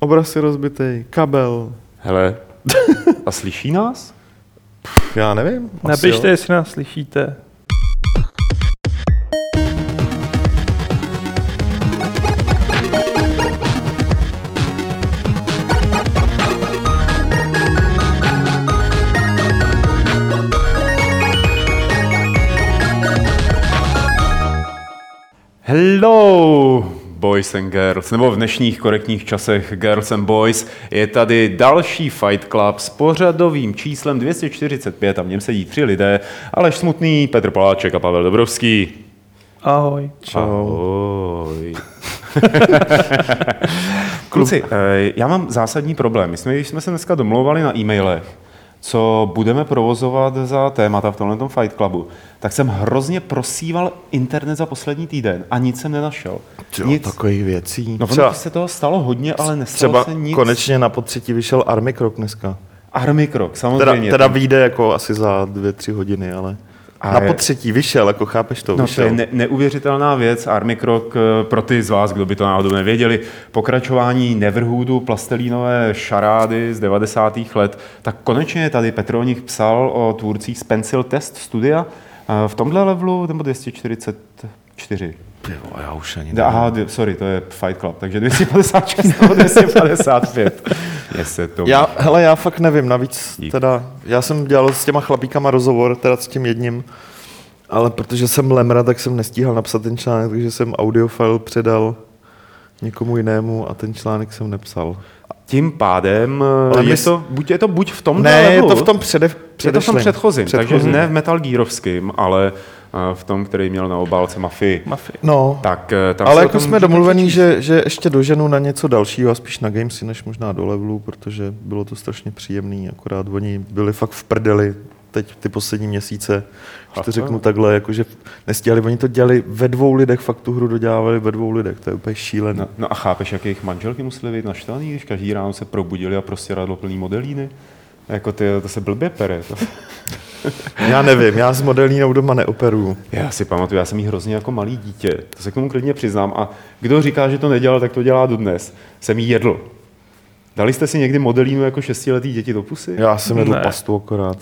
Obraz je rozbitý, kabel. Hele, a slyší nás? Já nevím. Napište, jo. jestli nás slyšíte. Hello, boys and girls, nebo v dnešních korektních časech girls and boys, je tady další Fight Club s pořadovým číslem 245 a v něm sedí tři lidé, Aleš Smutný, Petr Poláček a Pavel Dobrovský. Ahoj. Ahoj. Kluci, eh, já mám zásadní problém. My jsme, když jsme se dneska domlouvali na e-mailech, co budeme provozovat za témata v tomhle Fight Clubu, tak jsem hrozně prosíval internet za poslední týden a nic jsem nenašel. Jo, nic. takových věcí. No, třeba, se toho stalo hodně, ale nestalo třeba se nic. konečně na potřetí vyšel Army Krok dneska. Army Krok, Teda, samozřejmě. teda vyjde jako asi za dvě, tři hodiny, ale... A na potřetí vyšel, jako chápeš to, No to vyšel. je ne- neuvěřitelná věc. Army Krok, eh, pro ty z vás, kdo by to náhodou nevěděli, pokračování Neverhoodu, plastelínové šarády z 90. let, tak konečně tady Petr o nich psal o tvůrcích z Pencil Test Studia eh, v tomhle levelu, nebo 244. Ty vole, já už ani Da- Aha, sorry, to je Fight Club, takže 256 nebo 255. Je se to... Já, hele, já fakt nevím, navíc Dík. teda, já jsem dělal s těma chlapíkama rozhovor, teda s tím jedním, ale protože jsem lemra, tak jsem nestíhal napsat ten článek, takže jsem audiofile předal někomu jinému a ten článek jsem nepsal. Tím pádem Ale Ale je, to, buď je to buď v tom Ne, je levelu, to v tom přede, je to v tom předešlém. předchozím, takže Předchozím. ne v Metal Gearovským, ale eh, v tom, který měl na obálce Mafii. Mafie. No, Tak, eh, tam ale jako jsme domluvení, že, že ještě doženu na něco dalšího a spíš na gamesy, než možná do levelu, protože bylo to strašně příjemný, akorát oni byli fakt v prdeli teď ty poslední měsíce, když to řeknu takhle, jakože nestíhali, oni to dělali ve dvou lidech, fakt tu hru dodělávali ve dvou lidech, to je úplně šílené. No, no a chápeš, jak jejich manželky musely být naštvaný, když každý ráno se probudili a prostě radlo plný modelíny? Jako ty, to se blbě pere. To. Já nevím, já s modelínou doma neoperuju. Já si pamatuju, já jsem jí hrozně jako malý dítě, to se k tomu klidně přiznám. A kdo říká, že to nedělal, tak to dělá dodnes. Jsem jí jedl. Dali jste si někdy modelínu jako šestiletý děti do pusy? Já jsem jedl Ne. pastu akorát.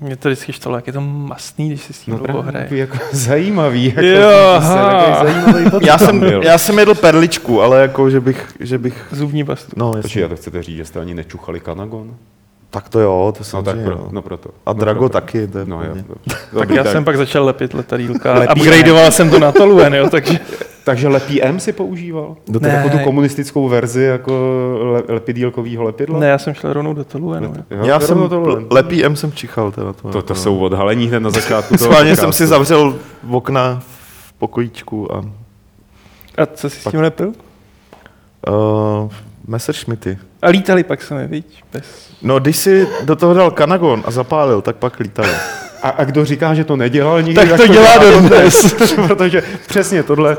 Mě to vždycky štalo, jak je to mastný, když si s tím No no, takový jako zajímavý. Jako Jo, takový zajímavý Já jsem, byl. já jsem jedl perličku, ale jako, že bych, že bych, Zubní pastu. no Počkej, já to chcete říct, že jste ani nečuchali kanagon? Tak to jo, to No samozřejmě. tak pro, no. no proto. A no Drago proto. taky, to je No, no, jo. Tak Dobrý, já jsem pak začal lepit letadílka. Upgradeoval jsem to na Toluen, jo, takže Takže lepí M si používal? Do Ne. té, Jako tu komunistickou verzi jako le, lepidílkovýho lepidla? ne, já jsem šel rovnou do Toluenu. jo. Jo, já jsem, rovnou tohle. l- lepý M jsem čichal teda. To, To, to jsou odhalení hned na začátku Schválně jsem si zavřel v okna v pokojíčku a A co jsi s tím lepil? uh, Messerschmitty. A lítali pak jsme, víš? Bez... No, když si do toho dal kanagon a zapálil, tak pak lítali. A, a kdo říká, že to nedělal nikdy, Tak to dělá dodnes. Protože přesně tohle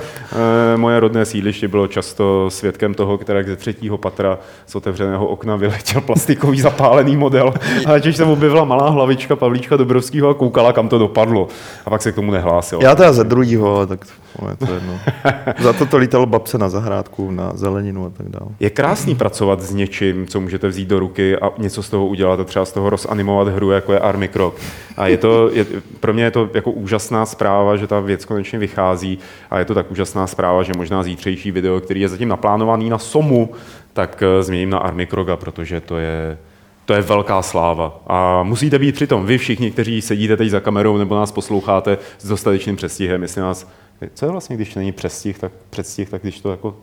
e, moje rodné sídliště bylo často svědkem toho, které ze třetího patra z otevřeného okna vyletěl plastikový zapálený model. A když se objevila malá hlavička Pavlíčka Dobrovského a koukala, kam to dopadlo. A pak se k tomu nehlásil. Já teda ze druhýho, ale tak to je to jedno. Za to to lítalo babce na zahrádku, na zeleninu a tak dále. Je krásný pracovat s něčím, co můžete vzít do ruky a něco z toho udělat a třeba z toho rozanimovat hru, jako je Army Krok. A je to, je, pro mě je to jako úžasná zpráva, že ta věc konečně vychází a je to tak úžasná zpráva, že možná zítřejší video, který je zatím naplánovaný na Somu, tak eh, změním na Army Kroga, protože to je, to je velká sláva. A musíte být přitom vy všichni, kteří sedíte teď za kamerou nebo nás posloucháte s dostatečným přestihem, jestli nás co je vlastně, když není přestih, tak předstih, tak když to jako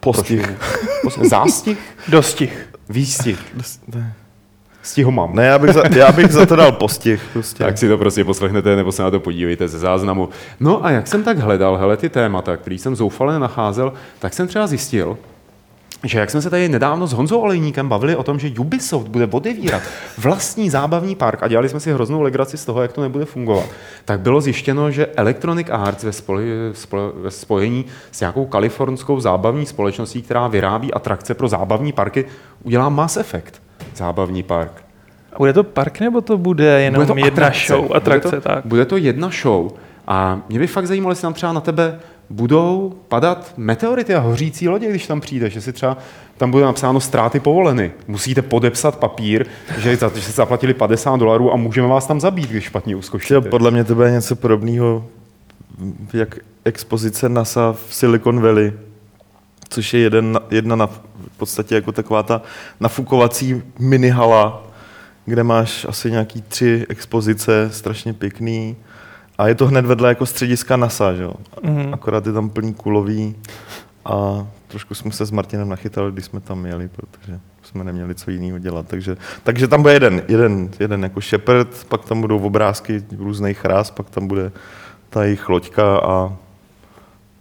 Postih. Prosím. Zástih? Dostih. Výstih. Ne, já bych, za, já bych za to dal postih. Prostě. Tak si to prostě poslechnete nebo se na to podívejte ze záznamu. No a jak jsem tak hledal, hele, ty témata, který jsem zoufale nacházel, tak jsem třeba zjistil, že jak jsme se tady nedávno s Honzou Olejníkem bavili o tom, že Ubisoft bude odevírat vlastní zábavní park a dělali jsme si hroznou legraci z toho, jak to nebude fungovat, tak bylo zjištěno, že Electronic Arts ve, spoj, spo- ve spojení s nějakou kalifornskou zábavní společností, která vyrábí atrakce pro zábavní parky, udělá Mass Effect zábavní park. A bude to park, nebo to bude jenom Bude to jedna atrakce. show, atrakce, bude to, tak? Bude to jedna show. A mě by fakt zajímalo, jestli nám třeba na tebe budou padat meteority a hořící lodě, když tam přijdeš, že si třeba tam bude napsáno ztráty povoleny. Musíte podepsat papír, že, za, že jste zaplatili 50 dolarů a můžeme vás tam zabít, když špatně uskočíte. Podle mě to bude něco podobného, jak expozice NASA v Silicon Valley, což je jeden, jedna na, v podstatě jako taková ta nafukovací minihala, kde máš asi nějaký tři expozice, strašně pěkný. A je to hned vedle jako střediska NASA, že jo? Mm-hmm. Akorát je tam plný kulový a trošku jsme se s Martinem nachytali, když jsme tam jeli, protože jsme neměli co jiného dělat. Takže, takže tam bude jeden, jeden, jeden jako Shepard, pak tam budou obrázky různých ráz, pak tam bude ta jejich loďka a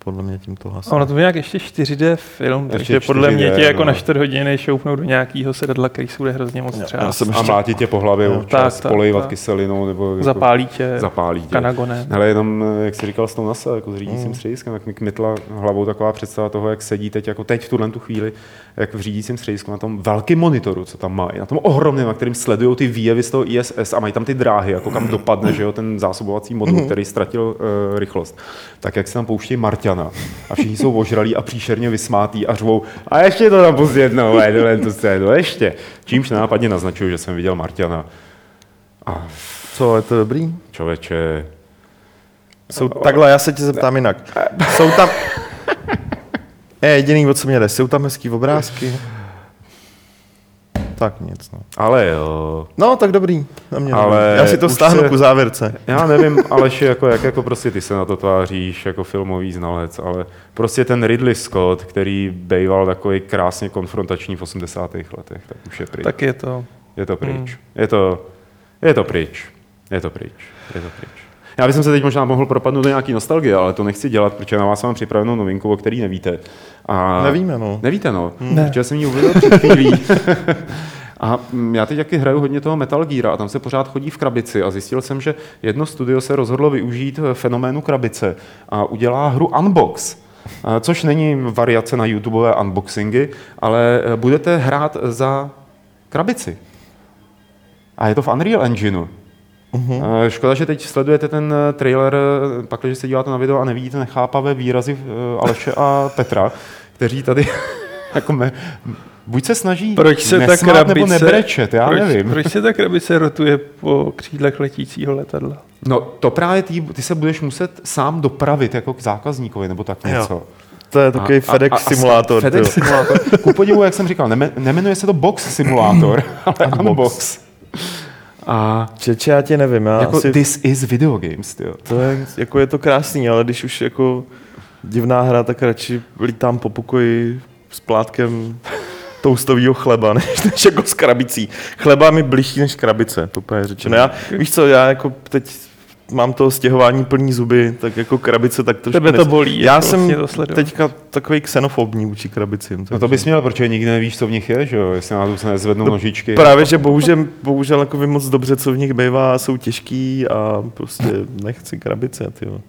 podle mě tím to hasí. Ono to bude nějak ještě 4D film, Ještě takže podle 4D, mě tě jako no. na 4 hodiny šoupnou do nějakého sedadla, který se bude hrozně moc Já třeba. jsem A ještě- mlátit tě po hlavě Jo. občas, Tak, polejvat tak. kyselinou nebo jako Zapálí tě zapálí tě. kanagonem. Ale jenom, jak jsi říkal s tou NASA, jako s řídícím Mm. střediskem, tak mi kmitla hlavou taková představa toho, jak sedí teď, jako teď v tuhle tu chvíli, jak v řídícím středisku na tom velkém monitoru, co tam mají, na tom ohromném, na kterým sledují ty výjevy z toho ISS a mají tam ty dráhy, jako kam dopadne, že jo, ten zásobovací modul, který ztratil uh, rychlost. Tak jak se tam pouští Marťana a všichni jsou ožralí a příšerně vysmátí a řvou a ještě to tam pust jednou, a tuhle tu scénu, ještě. Čímž nápadně naznačuju, že jsem viděl Marťana. A Co, je to dobrý? člověče, Jsou, takhle, já se tě zeptám jinak. Jsou tam... Je jediný, o co mě jde. Jsou tam hezký obrázky? Tak nic, no. ale jo, No, tak dobrý. Na mě Ale dobrý. Já si to stáhnu se- ku závěrce. Já nevím, Aleši, jako, jak jako prostě ty se na to tváříš jako filmový znalec, ale prostě ten Ridley Scott, který bejval takový krásně konfrontační v 80. letech, tak už je pryč. Tak je to. Je to pryč. Hmm. Je to, je to pryč. Je to pryč. Je to pryč. Já bych se teď možná mohl propadnout do nějaký nostalgie, ale to nechci dělat, protože na vás mám připravenou novinku, o který nevíte. A Nevíme, no. Nevíte, no. Ne. Protože jsem ji uviděl před chvílí. A mm, já teď taky hraju hodně toho Metal Gear a tam se pořád chodí v krabici a zjistil jsem, že jedno studio se rozhodlo využít eh, fenoménu krabice a udělá hru Unbox. eh, Což není variace na YouTubeové unboxingy, ale eh, budete hrát za krabici. A je to v Unreal Engineu. Uh-huh. Škoda, že teď sledujete ten eh, trailer, eh, pak, když se díváte na video a nevidíte nechápavé výrazy eh, Aleše a Petra, kteří tady jako me, buď se snaží Proč se ta nesmát nebo krabice, nebrečet, já proč, nevím. proč se ta krabice rotuje po křídlech letícího letadla? No to právě ty, ty se budeš muset sám dopravit jako k zákazníkovi nebo tak Jo. něco. To je takový FedEx simulátor. FedEx simulátor. Ku podivu, jak jsem říkal, neme, nemenuje se to Box simulátor, ale Unbox. Unbox. A Čeče, já tě nevím, já jako asi, this is video games, tyjo. to je, jako je to krásný, ale když už jako divná hra, tak radši lítám po pokoji s plátkem toustového chleba, než, než jako s krabicí. Chleba mi bližší než krabice, to úplně řečeno. Já, víš co, já jako teď mám to stěhování plný zuby, tak jako krabice tak trošku... Tebe to nes- bolí, Já jako jsem vlastně teďka takový xenofobní vůči krabicím. No takže- to bys měl, protože nikdy nevíš, co v nich je, že jo? Jestli náhodou se nezvednou nožičky. Právě, že bohužel, bohužel jako vím moc dobře, co v nich bývá, jsou těžký a prostě nechci krabice, tyjo.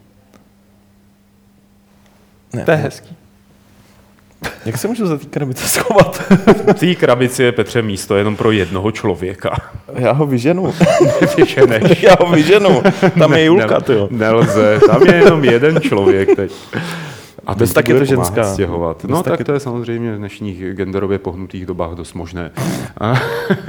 Ne, To je hezký. Jak se můžu za té krabice schovat? V té krabici je Petře místo jenom pro jednoho člověka. Já ho vyženu. Já ho vyženu. Tam je Julka, tyjo. Nelze, tam je jenom jeden člověk teď. A Bez ten tak ti je bude to ženská. Stěhovat. Bez No tak tak to je samozřejmě v dnešních genderově pohnutých dobách dost možné. A,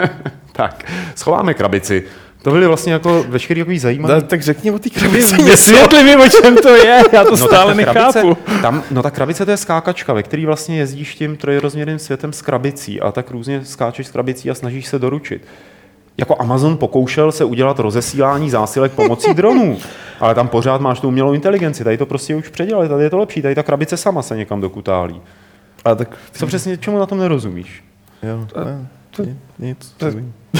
tak, schováme krabici. To byly vlastně jako veškerý takový zajímavý No, tak řekni o té krabici. Vysvětli mi, o čem to je, já to tak stále ta krabice, nechápu. Tam, no ta krabice to je skákačka, ve který vlastně jezdíš tím trojrozměrným světem s krabicí a tak různě skáčeš s krabicí a snažíš se doručit. Jako Amazon pokoušel se udělat rozesílání zásilek pomocí dronů, ale tam pořád máš tu umělou inteligenci, tady to prostě už předělali, tady je to lepší, tady ta krabice sama se někam dokutálí. A tak, Co přesně, čemu na tom nerozumíš? jo, ne, ni- nic. to-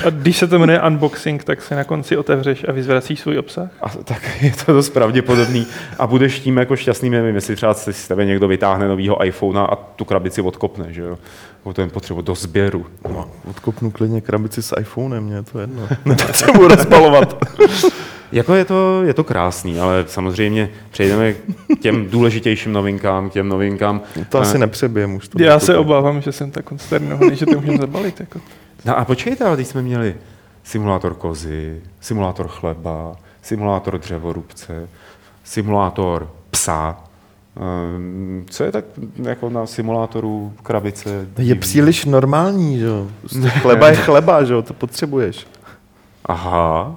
A když se to jmenuje unboxing, tak se na konci otevřeš a vyzvracíš svůj obsah? A tak je to dost pravděpodobný a budeš tím jako šťastný, nevím, jestli třeba si z tebe někdo vytáhne novýho iPhonea a tu krabici odkopne, že jo? O ten potřebu do sběru. No, odkopnu klidně krabici s iPhonem, mě je to jedno. Nepotřebuji rozpalovat. Jako je to, je to krásný, ale samozřejmě přejdeme k těm důležitějším novinkám, k těm novinkám. To asi Eh, nepřebijem už. To Já se obávám, že jsem tak konsternovaný, že to můžeme zabalit. Jako. No a počkejte, ale teď jsme měli simulátor kozy, simulátor chleba, simulátor dřevorubce, simulátor psa, Ehm, Co je tak jako na simulátoru krabice? Je divný? příliš normální, že jo. Chleba je chleba, že jo, to potřebuješ. Aha.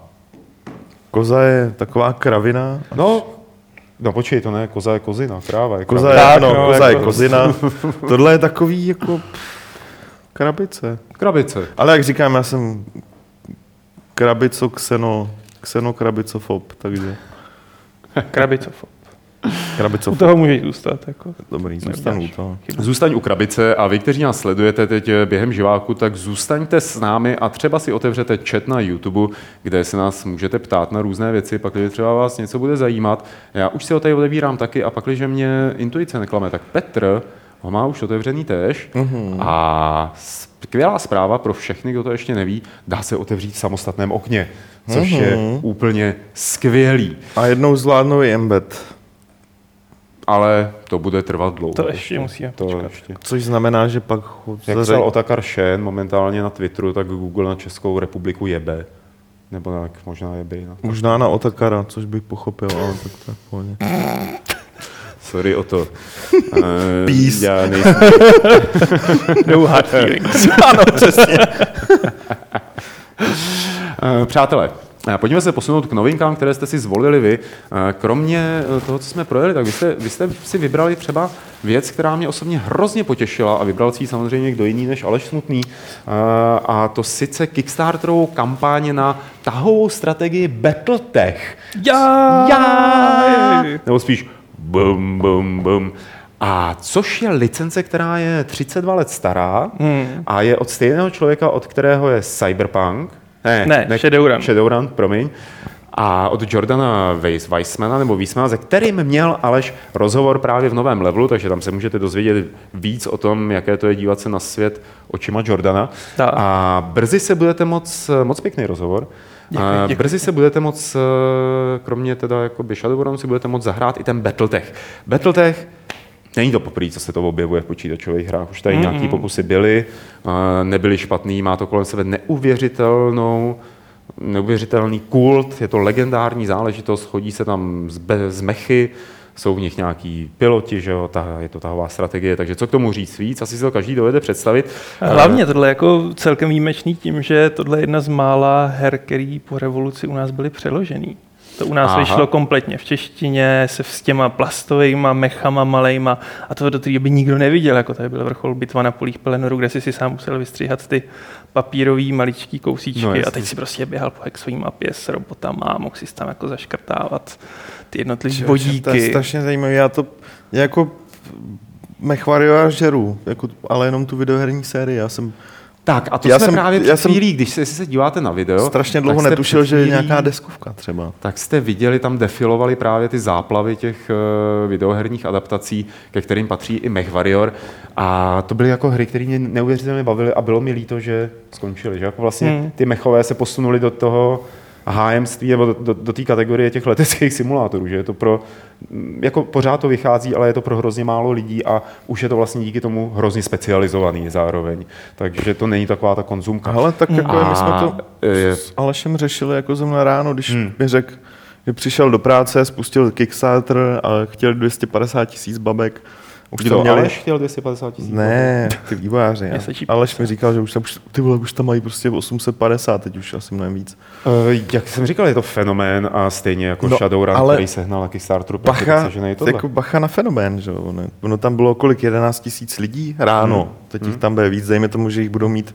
Koza je taková kravina. No, no počkej, to ne, koza je kozina, kráva je Koza je, kravina. Tak, ano, no, koza je jako- kozina. Tohle je takový jako krabice. Krabice. Ale jak říkám, já jsem krabico kseno, ksenokrabicofob, takže Krabicofob. U krabicofob. toho můžeš zůstat. Jako. Dobrý, zůstanu u toho. Zůstaň u krabice a vy, kteří nás sledujete teď během živáku, tak zůstaňte s námi a třeba si otevřete chat na YouTube, kde se nás můžete ptát na různé věci, pak když třeba vás něco bude zajímat. Já už si ho tady odebírám taky a pak, když mě intuice neklame, tak Petr ho má už otevřený tež mm-hmm. a skvělá zpráva pro všechny, kdo to ještě neví, dá se otevřít v samostatném okně, což mm-hmm. je úplně skvělý. A jednou zvládnou i embed, Ale to bude trvat dlouho. To ještě musíme to počkat. ještě. což znamená, že pak Jak psal Otakar Shen momentálně na Twitteru, tak Google na Českou republiku jebe. Nebo tak možná jebe. No. Možná na Otakara, což bych pochopil, ale tak to je pohodě. Sorry o to. Uh, Peace. Já nejsem, No hard feelings. ano, přesně. Eh, Přátelé, pojďme se posunout k novinkám, které jste si zvolili vy. Eh, Kromě eh, toho, co jsme projeli, tak vy jste, vy jste si vybrali třeba věc, která mě osobně hrozně potěšila a vybral si ji samozřejmě kdo jiný než Aleš Smutný. Eh, A to sice Kickstarterovou kampaň na tahovou strategii Battletech. Já! Já! Nebo spíš bum, bum, bum. A což je licence, která je 32 let stará Hmm. a je od stejného člověka, od kterého je Cyberpunk. Ne, Ne, Shadowrun. Shadowrun, promiň. A od Jordana Weiss, Weissmana, nebo Weissmana, se kterým měl Aleš rozhovor právě v novém levelu, takže tam se můžete dozvědět víc o tom, jaké to je dívat se na svět očima Jordana. Tak. A brzy se budete moc, moc pěkný rozhovor. Děkuji, A děkuji. Brzy se budete moc, eh, kromě teda jako Shadowrun, si budete moc zahrát i ten Battletech. Battletech Není to poprvé, co se to objevuje v počítačových hrách. Už tady mm-hmm. nějaký pokusy byly, nebyly špatný, má to kolem sebe neuvěřitelnou, neuvěřitelný kult, je to legendární záležitost, chodí se tam z, be, z mechy, jsou v nich nějaký piloti, že jo, ta, je to tahová strategie, takže co k tomu říct víc, asi si to každý dovede představit. Hlavně tohle je jako celkem výjimečný tím, že tohle je jedna z mála her, který po revoluci u nás byly přeložený. To u nás Aha. vyšlo kompletně v češtině, se s těma plastovými mechama malejma a to do té doby nikdo neviděl, jako tady byl vrchol bitva na polích Pelenoru, kde si si sám musel vystříhat ty papírový maličký kousíčky No, a teď si prostě běhal po hexové mapě s robotama a mohl si tam jako zaškrtávat ty jednotlivé To je bodíky. strašně zajímavé. Já to já jako Mechvario žeru, jako, ale jenom tu videoherní sérii. Já jsem Tak a to Já jsme jsem- právě já před jsem chvílí, když se, se díváte na video, strašně dlouho netušil, před že je chvílí- nějaká deskovka třeba. tak jste viděli, tam defilovaly právě ty záplavy těch uh, videoherních adaptací, ke kterým patří i MechWarrior. A to byly jako hry, které mě neuvěřitelně bavily a bylo mi líto, že skončily. Že jako vlastně Hmm. ty mechové se posunuli do toho hájemství nebo do, do, do té kategorie těch leteckých simulátorů, že je to pro, jako pořád to vychází, ale je to pro hrozně málo lidí a už je to vlastně díky tomu hrozně specializovaný zároveň. Takže to není taková ta konzumka. Ale tak jako my jsme to eh, s Alešem řešili jako zrovna ráno, když hmm. mi řekl, že přišel do práce, spustil Kickstarter a chtěl 250 tisíc babek. Už Kdo, to měli? Aleš chtěl 250 tisíc? Ne, ty vývojáři. Aleš mi říkal, že už tam, ty vole, už tam mají prostě 850, teď už asi mnohem víc. Uh, jak jsem říkal, je to fenomén a stejně jako no, Shadowrun, ale který sehnal na Kickstarteru, Bacha, že tohle. jako bacha na fenomén, že jo. Ono, ono tam bylo kolik, 11 tisíc lidí ráno. Hmm. Hmm. Teď jich tam bude víc, dejme tomu, že jich budou mít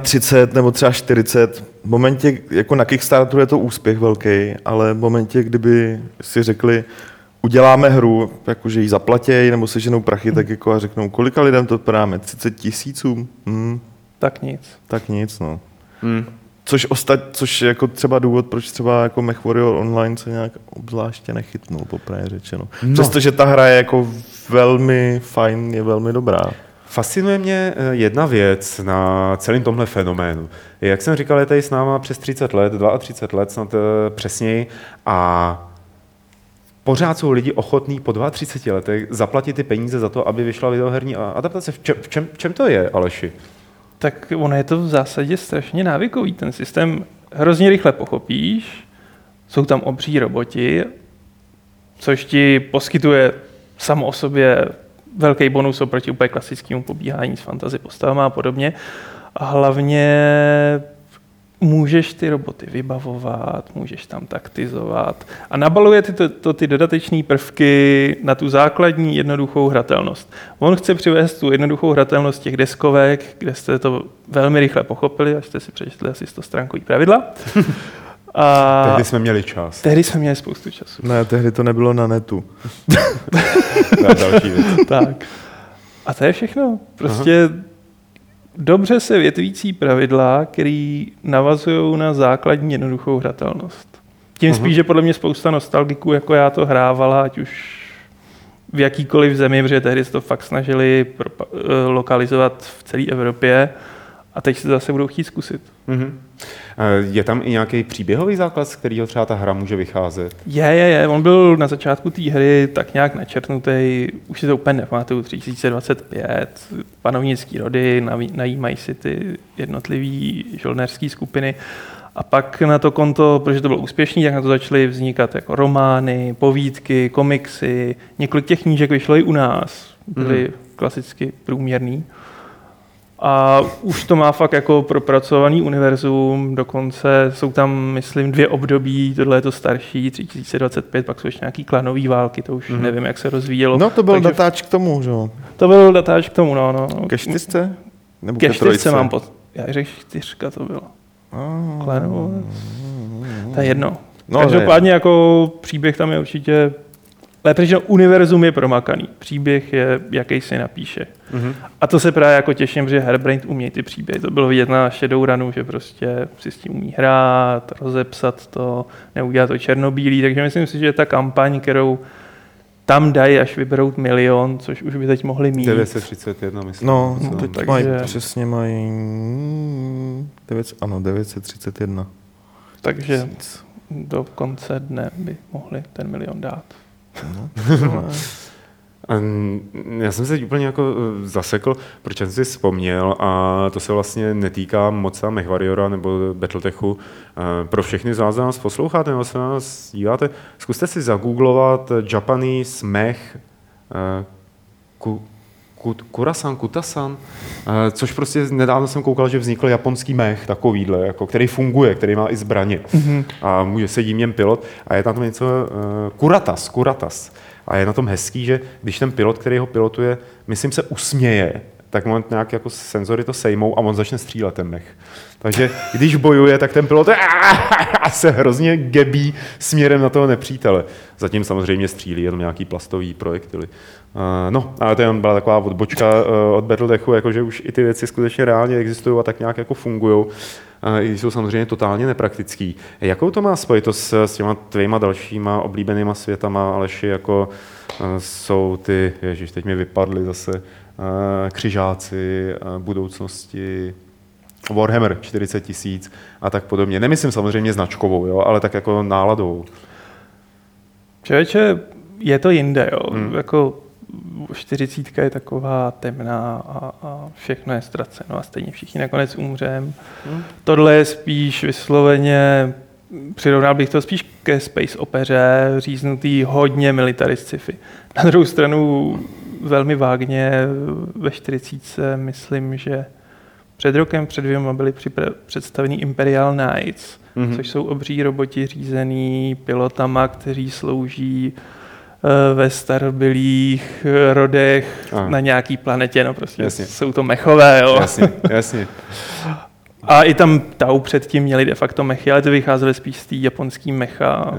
31 nebo třeba 40. V momentě, jako na Kickstarteru je to úspěch velký, ale v momentě, kdyby si řekli, uděláme hru, jakože ji zaplatějí nebo seženou prachy, tak jako a řeknou, kolika lidem to prodáme? 30 tisíců? Hmm, Tak nic. tak nic, no. Hmm. Což, ostat, což je jako třeba důvod, proč třeba jako MechWarrior Online se nějak obzvláště nechytnul, poprvé řečeno. No. No. Přestože ta hra je jako velmi fajn, je velmi dobrá. Fascinuje mě eh, jedna věc na celém tomhle fenoménu. Jak jsem říkal, je tady s náma přes 30 let, 32 let snad eh, přesněji a pořád jsou lidi ochotní po 32 letech zaplatit ty peníze za to, aby vyšla videoherní adaptace. V čem, v čem, v čem to je, Aleši? Tak ono je to v zásadě strašně návykový. Ten systém hrozně rychle pochopíš, jsou tam obří roboti což ti poskytuje samo o sobě velký bonus oproti úplně klasickému pobíhání s fantasy postavama a podobně. A hlavně můžeš ty roboty vybavovat, můžeš tam taktizovat a nabaluje ty, to, to ty dodateční prvky na tu základní jednoduchou hratelnost. On chce přivést tu jednoduchou hratelnost těch deskovek, kde jste to velmi rychle pochopili, až jste si přečetli asi 100 stránkový pravidla. A tehdy jsme měli čas. Tehdy jsme měli spoustu času. Ne, tehdy to nebylo na netu. je další věc. tak. A to je všechno. Prostě Aha dobře se větvící pravidla, které navazují na základní jednoduchou hratelnost. Tím uh-huh. spíš, že podle mě spousta nostalgiků, jako já to hrávala, ať už v jakýkoliv zemi, protože tehdy se to fakt snažili eh, lokalizovat v celé Evropě a teď se zase budou chtít zkusit. Uh-huh. Je tam i nějaký příběhový základ, z kterého třeba ta hra může vycházet? Je, je, je. On byl na začátku té hry tak nějak načrtnutý, už si to úplně nepamatuju, 3025, panovnický rody, najímají si ty jednotlivé žolnerské skupiny. A pak na to konto, protože to bylo úspěšný, tak na to začaly vznikat jako romány, povídky, komiksy. Několik těch knížek vyšlo i u nás, byly mm. klasicky průměrný. A už to má fakt jako propracovaný univerzum, dokonce jsou tam, myslím, dvě období, tohle je to starší, 3025, pak jsou ještě nějaký klanový války, to už mm-hmm. nevím, jak se rozvíjelo. No to byl Takže datáč k tomu, že jo? To byl datáč k tomu, no. no. Ke čtyřce? Nebo ke, ke čtyřce mám pod... Já řekl čtyřka to bylo. Klanový. To je jedno. No, Každopádně jako příběh tam je určitě lépe řečeno, univerzum je promakaný. Příběh je, jaký si napíše. Mm-hmm. A to se právě jako těším, že Herbrain umí ty příběhy. To bylo vidět na Shadowrunu, že prostě si s tím umí hrát, rozepsat to, neudělat to černobílý. Takže myslím si, že ta kampaň, kterou tam dají, až vyberou milion, což už by teď mohli mít. 931, myslím. No, no teď takže... mají, přesně mají 9, ano, 931. Takže do konce dne by mohli ten milion dát. No. Já jsem se úplně jako eh, zasekl, proč jsem si vzpomněl a to se vlastně netýká moc Mechvariora nebo Battletechu. Eh, pro všechny z vás, nás posloucháte nebo se nás díváte, zkuste si zagooglovat Japanese mech eh, ku, Kurasan, Kutasan, což prostě nedávno jsem koukal, že vznikl japonský mech takovýhle, jako, který funguje, který má i zbraně mm-hmm. a může se jím pilot a je tam něco uh, Kuratas, Kuratas. A je na tom hezký, že když ten pilot, který ho pilotuje, myslím se usměje, tak moment nějak jako senzory to sejmou a on začne střílet ten mech. Takže když bojuje, tak ten pilot a se hrozně gebí směrem na toho nepřítele. Zatím samozřejmě střílí jenom nějaký plastový projektily. Uh, no, ale to jen byla taková odbočka uh, od Battletechu, jakože už i ty věci skutečně reálně existují a tak nějak jako fungují. Uh, i jsou samozřejmě totálně nepraktický. Jakou to má spojitost s, s těma tvýma dalšíma oblíbenýma světama, Aleši, jako jsou ty, ježiš, teď mi vypadly zase, křižáci, budoucnosti, Warhammer 40 tisíc a tak podobně. Nemyslím samozřejmě značkovou, jo, ale tak jako náladou. Člověče, je to jinde, jo. Hmm. Jako 40 je taková temná a, a všechno je ztraceno a stejně všichni nakonec umřem. Hmm. Tohle je spíš vysloveně, přirovnal bych to spíš ke space opeře, říznutý hodně militarist sci-fi. Na druhou stranu velmi vágně ve 40 myslím, že před rokem, před dvěma byly představeny Imperial Knights, mm-hmm. což jsou obří roboti řízený pilotama, kteří slouží eh, ve starobylých rodech Aha. na nějaký planetě, no prostě jasně. jsou to mechové, jo. Jasně, jasně. A i tam Tau předtím měli de facto mechy, ale to vycházely spíš z té japonské mecha,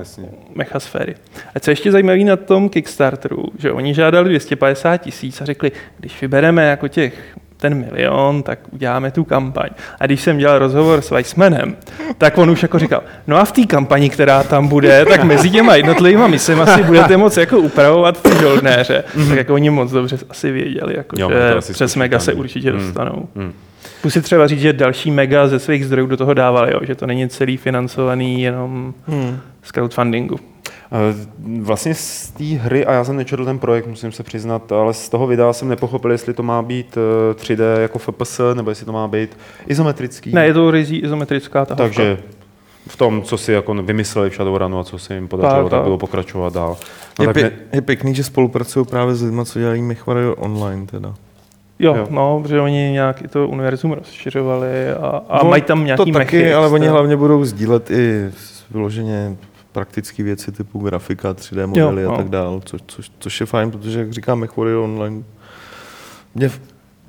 mecha sféry. A co ještě zajímavé na tom Kickstarteru, že oni žádali 250 tisíc a řekli, když vybereme jako těch ten milion, tak uděláme tu kampaň. A když jsem dělal rozhovor s Weissmanem, tak on už jako říkal, no a v té kampani, která tam bude, tak mezi těma jednotlivými misemi asi budete moc jako upravovat ty žoldnéře. Mm-hmm. Tak jako oni moc dobře asi věděli, jako, jo, že přes Mega se určitě mm. dostanou. Mm. Si třeba říct, že další Mega ze svých zdrojů do toho dávali, jo, že to není celý financovaný jenom mm. z crowdfundingu. Vlastně z té hry, a já jsem nečetl ten projekt, musím se přiznat, ale z toho videa jsem nepochopil, jestli to má být 3D eh, jako FPS, nebo jestli to má být izometrický. Ne, je to rizí izometrická tahovka. Takže v tom, co si jako vymysleli v Shadowrunu a co se jim podařilo, Tak, tak tak. bylo pokračovat dál. No, Je, tak pě- ne, je pěkný, že spolupracují právě s lidmi, co dělají MechWarrior online teda. Jo, Jo. no, protože oni nějak i to univerzum rozšiřovali a, a No, mají tam nějaký To taky, mechy ale oni hlavně budou sdílet i vyloženě praktické věci typu grafika, 3D modely Jo, a no. tak dál, co, což, což je fajn, protože jak říkám MechWarrior online, mě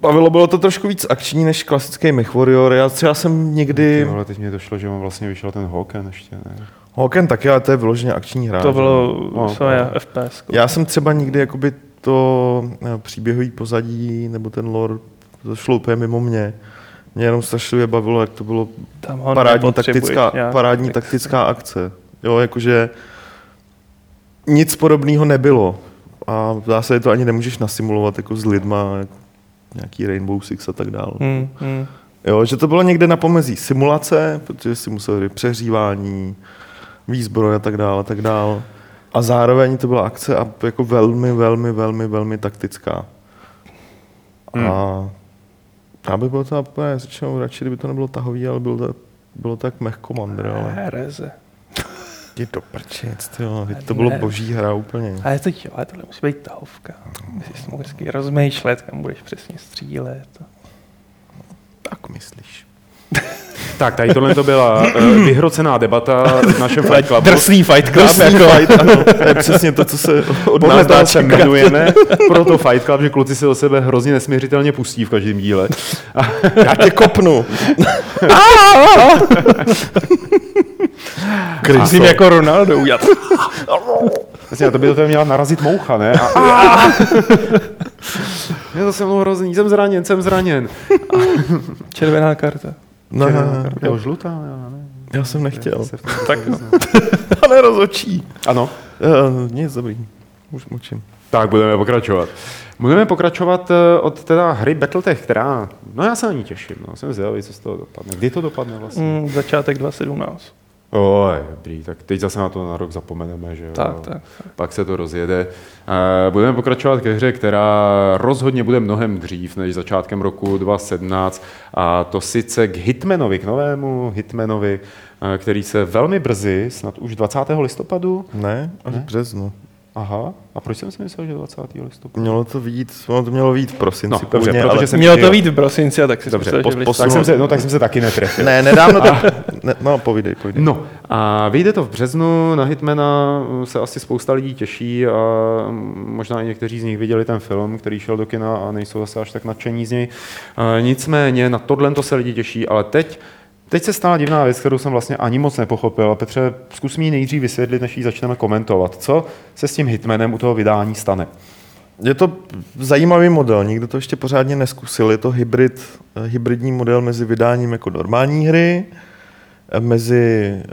bavilo, bylo to trošku víc akční než klasický MechWarrior. Já třeba jsem někdy... ale teď mi došlo, že on vlastně vyšel ten Hawken ještě, ne? Hawken taky, ale to je vyloženě akční hra. To bylo No, no, samé FPS. Já jsem třeba nikdy jakoby to eh, příběhový pozadí nebo ten lore, to šlo úplně mimo mě. Mě jenom strašlivě bavilo, jak to bylo Tam parádní, taktická, parádní taktická akce. Jo, jakože nic podobného nebylo. A v zásadě to ani nemůžeš nasimulovat jako s lidma, jako nějaký Rainbow Six a tak dále. Hmm, hmm. Jo, že to bylo někde na pomezí simulace, protože si musel říct přehřívání, výzbroj a tak dále, a tak dále. A zároveň to byla akce a jako velmi, velmi, velmi, velmi taktická. Hmm. A já by bylo to úplně řečeno radši, kdyby to nebylo tahový, ale bylo to, bylo to jak Mech Commander, ale Hereze. Je do tyjo, teď to bylo Ne. boží hra úplně. Ale to jo, ale tohle musí být tahovka. Musíš si mohl vždycky rozmýšlet, kam budeš přesně střílet. Tak myslíš. Tak, tady tohle to byla uh, vyhrocená debata v našem Fight Clubu. Drsný fight club. Drsný jako. fight, ano, to je přesně to, co se od Podle nás dá se jmenujeme, proto Fight Club, že kluci si o sebe hrozně nesměřitelně pustí v každém díle. Já tě kopnu. Musím jako Ronaldo udělat. Vlastně, a to by toho měla narazit moucha, ne? A, a, je to se mnou hrozný, jsem zraněn, jsem zraněn. Červená karta. No, Jo, žlutá, já ne. já jsem nechtěl. Se v tom Tak. Pane rozočí. Ano, Uh, nic, dobrý. Už mlčím. tak budeme pokračovat. Budeme pokračovat eh, od teda hry Battletech, která, no já se na ní těším, no, jsem zvědavý, co z toho dopadne. Kdy to dopadne vlastně? Mm, začátek 2017. Oj, dobrý, tak teď zase na to na rok zapomeneme, že jo. Tak, tak. Pak se to rozjede. Eh, Budeme pokračovat ke hře, která rozhodně bude mnohem dřív než začátkem roku 2017 a to sice k Hitmanovi, k novému Hitmanovi, eh, který se velmi brzy, snad už 20. listopadu, Ne, až Ne? v březnu. Aha, a proč jsem si myslel, že 20. listopadu? Mělo to vít, ono to mělo vít v prosinci No, dobře, původně, protože ale... jsem Mělo to být v prosinci, a tak si Dobře, myslel, pos- že Tak jsem, se, no, tak jsem se taky netrefil. Ne, nedávno to... ne, no, povídej, povídej. No a vyjde to v březnu, na Hitmana se asi spousta lidí těší a možná i někteří z nich viděli ten film, který šel do kina a nejsou zase až tak nadšení z něj. A Nicméně na tohle to se lidi těší, ale teď, teď se stala divná věc, kterou jsem vlastně ani moc nepochopil. A Petře, zkus mi ji nejdřív vysvětlit, než ji začneme komentovat. Co se s tím Hitmanem u toho vydání stane? Je to zajímavý model, nikdo to ještě pořádně neskusil. Je to hybrid, eh, hybridní model mezi vydáním jako normální hry, eh, mezi eh,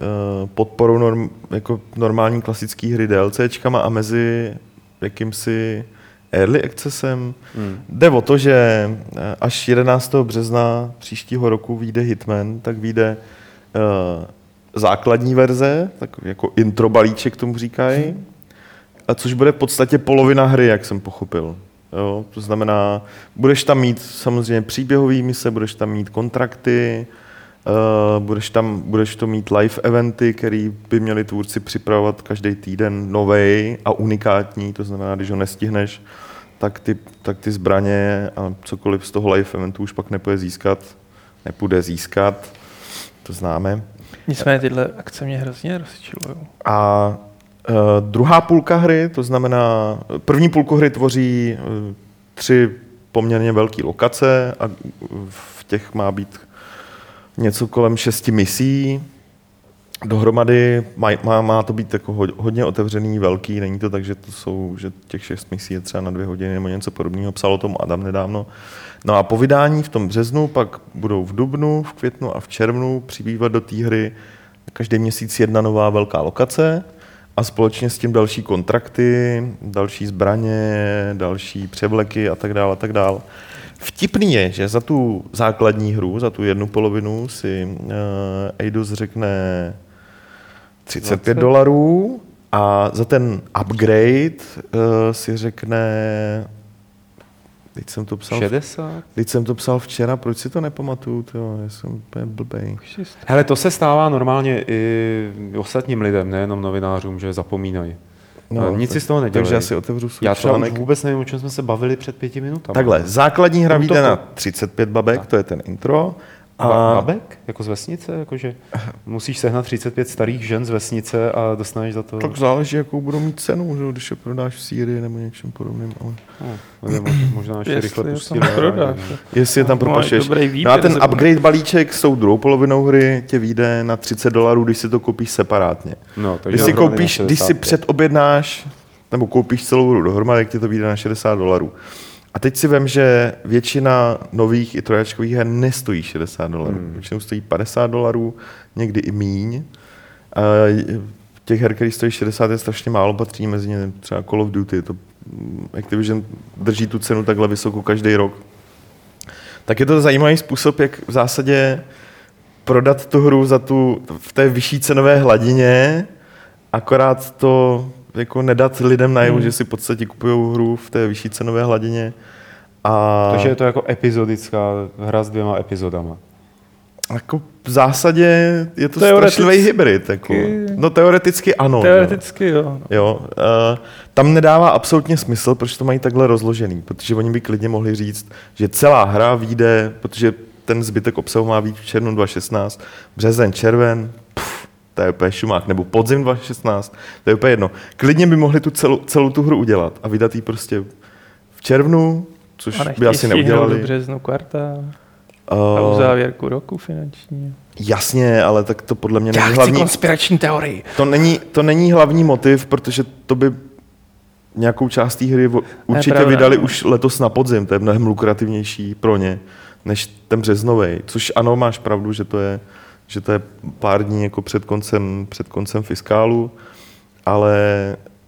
podporou norm, jako normální klasické hry DLCčkama a mezi jakýmsi early accessem. Hmm. Jde o to, že eh, až 11. března příštího roku vyjde Hitman, tak vyjde eh, základní verze, takový jako intro balíček tomu říkají, a což bude v podstatě polovina hry, jak jsem pochopil. Jo, to znamená, budeš tam mít samozřejmě příběhový mise, budeš tam mít kontrakty, uh, budeš tam budeš to mít live eventy, který by měli tvůrci připravovat každý týden novej a unikátní, to znamená, když ho nestihneš, tak ty, tak ty zbraně a cokoliv z toho live eventu už pak nepůjde získat, nepůjde získat, to známe. Nicméně tyhle akce mě hrozně rozčilují. A uh, druhá půlka hry, to znamená, první půlku hry tvoří uh, tři poměrně velké lokace a v těch má být něco kolem šesti misí. Dohromady má, má, má to být jako ho- hodně otevřený, velký, není to tak, že to jsou, že těch šest misí je třeba na dvě hodiny nebo něco podobného, psal o tom Adam nedávno. No a po vydání v tom březnu pak budou v dubnu, v květnu a v červnu přibývat do té hry každý měsíc jedna nová velká lokace a společně s tím další kontrakty, další zbraně, další převleky a tak dále a tak dále. Vtipný je, že za tu základní hru, za tu jednu polovinu si uh, Eidos řekne 35 20. dolarů a za ten upgrade uh, si řekne Teď jsem to psal, 60? teď jsem to psal včera, proč si to nepamatuju, to já jsem úplně blbej. Hele, to se stává normálně i ostatním lidem, nejenom novinářům, že zapomínají. No, nic si z toho nedělají. Takže já si otevřu svůj Já třeba článek. už vůbec nevím, o čem jsme se bavili před pěti minutami. Takhle, základní hra vyjde na 35 babek, to je ten intro. A babek? Jako z vesnice? Jakože musíš sehnat 35 starých žen z vesnice a dostaneš za to... tak záleží, jakou budou mít cenu, že? když je prodáš v Sýrii nebo něčem podobným. Ale... No, nevím, možná- ještě rychle Jestli je pustili. tam ale- prodáš. Jestli je tam propašeš. dobrý No a ten upgrade balíček s tou druhou polovinou hry tě vyjde na 30 dolarů, když si to koupíš separátně. No, takže Když si koupíš, když si 65. předobjednáš, nebo koupíš celou hru dohromady, tak ti to vyjde na 60 dolarů. A teď si vem, že většina nových i trojačkových her nestojí 60 dolarů. Hmm. Většinou stojí 50 dolarů, někdy i míň. A těch her, které stojí 60, je strašně málo, patří mezi ně třeba Call of Duty. To mm, Activision drží tu cenu takhle vysoko každý rok. Tak je to zajímavý způsob, jak v zásadě prodat tu hru za tu, v té vyšší cenové hladině, akorát to jako nedat lidem najevo, Hmm. že si v podstatě kupují hru v té vyšší cenové hladině. A Takže je to jako epizodická hra s dvěma epizodama. jako v zásadě je to Teoreticky- strašlivý hybrid. Jako. No teoreticky ano. že jo. Teoreticky jo. Jo, uh, tam nedává absolutně smysl, proč to mají takhle rozložený, protože oni by klidně mohli říct, že celá hra vyjde, protože ten zbytek obsahu má být v červnu 2016, březen, červen, to je úplně šumák, nebo podzim 2016, to je úplně jedno. Klidně by mohli tu celou, celou tu hru udělat a vydat ji prostě v červnu, což A by asi neudělali. do březnu kvartál. A Uh, uzávěrku roku finanční. jasně, ale tak to podle mě Já není chci hlavní, konspirační teorii. To není, to není hlavní motiv, protože to by nějakou část té hry určitě pravda, vydali no. už letos na podzim, to je mnohem lukrativnější pro ně, než ten březnový. Což ano, máš pravdu, že to je, že to je pár dní jako před koncem, před koncem fiskálu, ale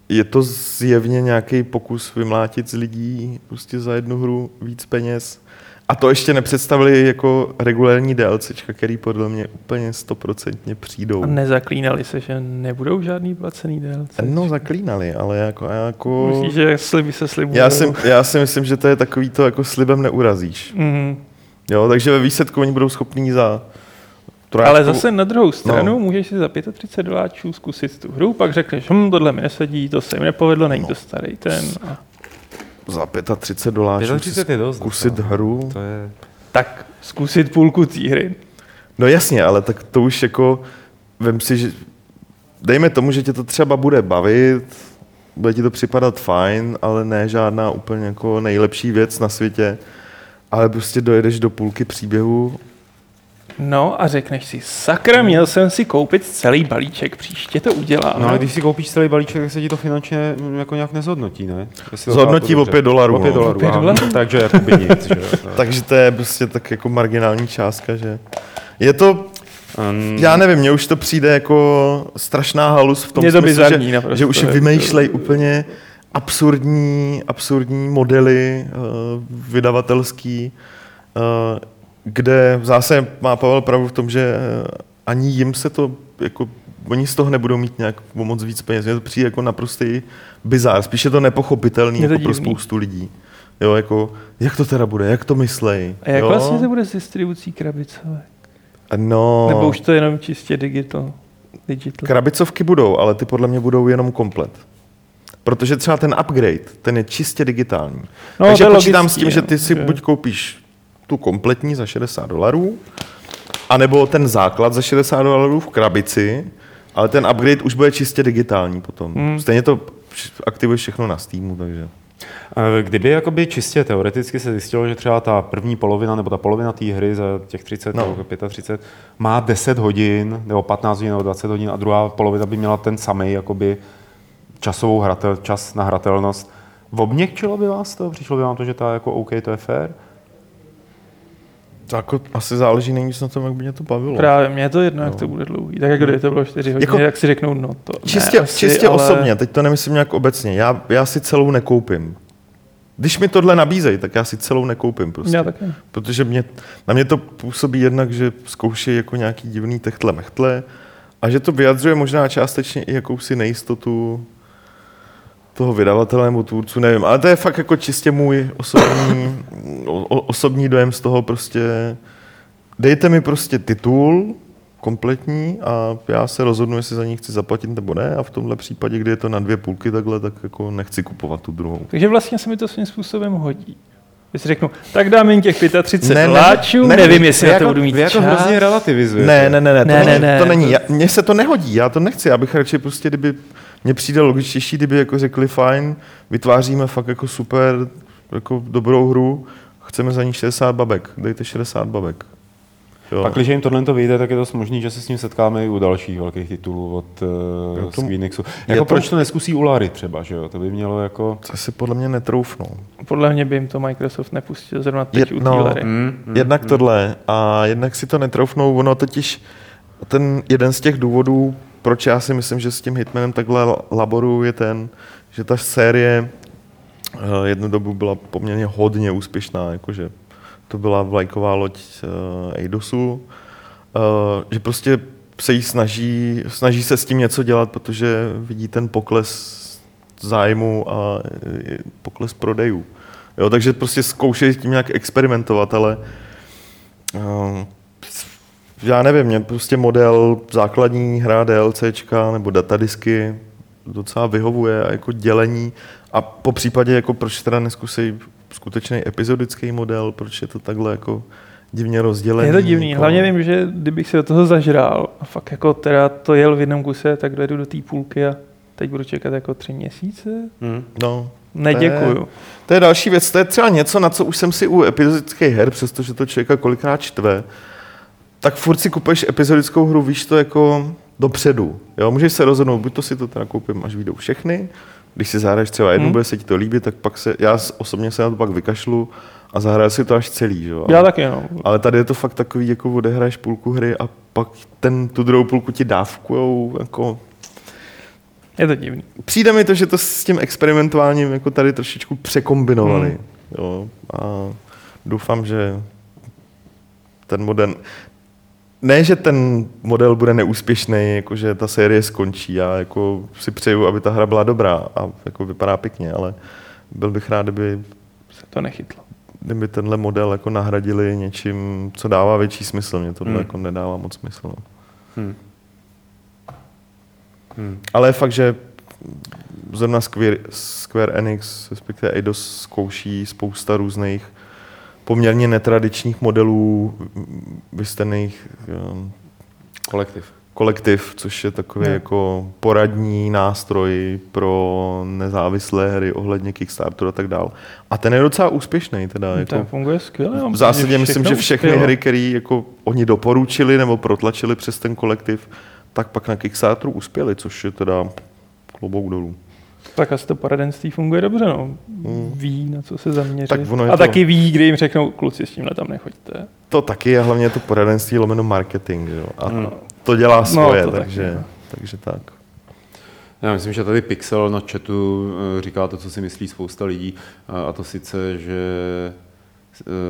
je to zjevně nějaký pokus vymlátit z lidí prostě za jednu hru víc peněz. A to ještě nepředstavili jako regulérní DLCčka, který podle mě úplně stoprocentně přijdou. A nezaklínali se, že nebudou žádný placený DLC. No, zaklínali, ale jako... jako Myslíš, že sliby se slibují? já, si, já si myslím, že to je takový to, jako slibem neurazíš. Mm. Jo, takže ve výsledku oni budou schopní za trojáčku... Ale zase na druhou stranu No. no. můžeš si za 35 doláčů zkusit tu hru, pak řekneš, hm, tohle mi nesedí, to se jim nepovedlo, není to starý ten. A Za 35 dolářů 35 je dost. zkusit docela. hru. To je... tak zkusit půlku té hry. No jasně, ale tak to už jako... Vem si, že... Dejme tomu, že tě to třeba bude bavit, bude ti to připadat fajn, ale ne žádná úplně jako nejlepší věc na světě. Ale prostě dojedeš do půlky příběhu No a řekneš si, sakra, měl jsem si koupit celý balíček, příště to udělám. No ale když si koupíš celý balíček, tak se ti to finančně mm, jako nějak nezhodnotí, ne? Jestli to Zhodnotí o dobře. pět dolarů, O 5 no. dolarů, O pět aha. dolarů? Takže jako by nic, že. Takže to je prostě tak jako marginální částka, že je to, Um, já nevím, mně už to přijde jako strašná halus v tom Je to smyslu, že, naprosto, že už vymýšlej úplně absurdní, absurdní modely uh, vydavatelský, uh, kde v zásadě má Pavel pravdu v tom, že uh, ani jim se to jako Oni z toho nebudou mít nějak moc víc peněz. Mně to přijde jako naprostý bizár. Spíš je to nepochopitelný Je to jako pro spoustu lidí. Jo, jako, jak to teda bude, jak to myslej? A jak jo? vlastně to bude s distribucí krabicové? No, Nebo už to je jenom čistě digital? digital? krabicovky budou, ale ty podle mě budou jenom komplet. Protože třeba ten upgrade, ten je čistě digitální. No, Takže počítám logický, s tím, že no, ty si že- buď koupíš tu kompletní za 60 dolarů, anebo ten základ za 60 dolarů v krabici, ale ten upgrade už bude čistě digitální potom. Hmm. Stejně to aktivuješ všechno na Steamu, takže... Kdyby jakoby čistě teoreticky se zjistilo, že třeba ta první polovina nebo ta polovina té hry za těch 30 No. no. nebo 35 má 10 hodin nebo 15 hodin nebo 20 hodin a druhá polovina by měla ten samý jakoby časovou hratel, čas na hratelnost, obměkčilo by vás to? Přišlo by vám to, že ta jako OK, to je fair? To jako asi záleží nejvíc na tom, jak by mě to bavilo. Právě, mě je to jedno, jak No. to bude dlouhý. Tak jako kdyby to bylo 4 hodiny, jako, jak si řeknou, no to Čistě, ne, asi, čistě ale... osobně, teď to nemyslím nějak obecně, já, já si celou nekoupím. Když mi tohle nabízejí, tak já si celou nekoupím prostě. Já taky. Protože mě, na mě to působí jednak, že zkouší jako nějaký divný techtle mechtle a že to vyjadřuje možná částečně i jakousi nejistotu toho vydavatele nebo tvůrců, nevím. Ale to je fakt jako čistě můj osobní, o, osobní dojem z toho prostě. Dejte mi prostě titul kompletní a já se rozhodnu, jestli za ní chci zaplatit nebo ne a v tomhle případě, kdy je to na dvě půlky takhle, tak jako nechci kupovat tu druhou. Takže vlastně se mi to svým způsobem hodí. Když si řeknu, tak dám jen těch 35 Ne, láčů, ne, nevím, ne, jestli Vy na to jako, budu mít jako čas. hrozně relativizujete. Ne, ne, ne, ne, to, Ne, ne, ne, to není. to- Já, mně se to nehodí, já to nechci. Já bych radši prostě, kdyby mně přijde logičtější, kdyby jako řekli fajn, vytváříme fakt jako super, jako dobrou hru, chceme za ní 60 babek, dejte 60 babek. Jo. Pak, když jim tohle to vyjde, tak je dost možný, že se s tím setkáme i u dalších velkých titulů od uh, to- Squeenixu. Jako to- proč to neskusí u Lary třeba, že jo? To by mělo jako... To si podle mě netroufnou. Podle mě by jim to Microsoft nepustil zrovna teď Je- u no. Týlery. Mm, mm, Jednak tohle a jednak si to netroufnou, ono totiž ten jeden z těch důvodů, proč já si myslím, že s tím Hitmanem takhle laboruju, je ten, že ta série eh, jednu dobu byla poměrně hodně úspěšná, jakože to byla vlajková loď uh, Eidosu, uh, že prostě se jí snaží, snaží se s tím něco dělat, protože vidí ten pokles zájmu a eh, pokles prodejů. Jo, takže prostě zkoušejí s tím nějak experimentovat, ale uh, já nevím, mě prostě model základní hra DLCčka nebo datadisky docela vyhovuje a jako dělení a po případě jako proč teda neskusí skutečný epizodický model, proč je to takhle jako divně rozdělený. Je to divný. Jako, Hlavně vím, že kdybych se do toho zažral a fakt jako teda to jel v jednom kuse, tak dojedu do té půlky a teď budu čekat jako tři měsíce. mm. No, Neděkuju. To je další věc, to je třeba něco, na co už jsem si u epizodických her, přestože to člověka kolikrát čtve, tak furt si kupuješ epizodickou hru, víš to jako dopředu. Jo, můžeš se rozhodnout, buď to si to teda koupím, až vyjdou všechny, když si zahraješ třeba jednu, Hmm. bude se ti to líbit, tak pak se, já osobně se na to pak vykašlu a zahraju si to až celý. Jo? Já taky, no. Ale tady je to fakt takový, jako odehraješ půlku hry a pak ten, tu druhou půlku ti dávkujou, jako Je to divný. přijde mi to, že to s tím experimentováním jako tady trošičku překombinovali. Hmm. Jo, a doufám, že ten model... Ne, že ten model bude neúspěšný, jako že ta série skončí. Já jako si přeju, aby ta hra byla dobrá a jako vypadá pěkně, ale byl bych rád, kdyby, Se to nechytlo. kdyby tenhle model jako nahradili něčím, co dává větší smysl. Mně tohle Hmm. jako nedává moc smysl. No. Hmm. Hmm. Ale fakt, že zrovna Square, Square Enix, respektive Eidos, zkouší spousta různých poměrně netradičních modelů vystaných um, Kolektiv. kolektiv, což je takový Ne. jako poradní nástroj pro nezávislé hry ohledně Kickstarteru a tak dál. A ten je docela úspěšný. Teda, Jako, ten jako, funguje skvěle. v myslím, zásadě že myslím, že všechny uspělo. hry, které jako oni doporučili nebo protlačili přes ten kolektiv, tak pak na Kickstarteru uspěli, což je teda klobouk dolů. Tak asi to poradenství funguje dobře, no. Mm. Ví, na co se zaměřit. Tak ono je a to- taky ví, kdy jim řeknou, kluci, s tímhle tam nechoďte. To taky a hlavně je to poradenství lomeno marketing. Jo? A Hmm. to dělá svoje, to taky, takže, no. takže tak. Já myslím, že tady Pixel na chatu eh, říká to, co si myslí spousta lidí, a a to sice, že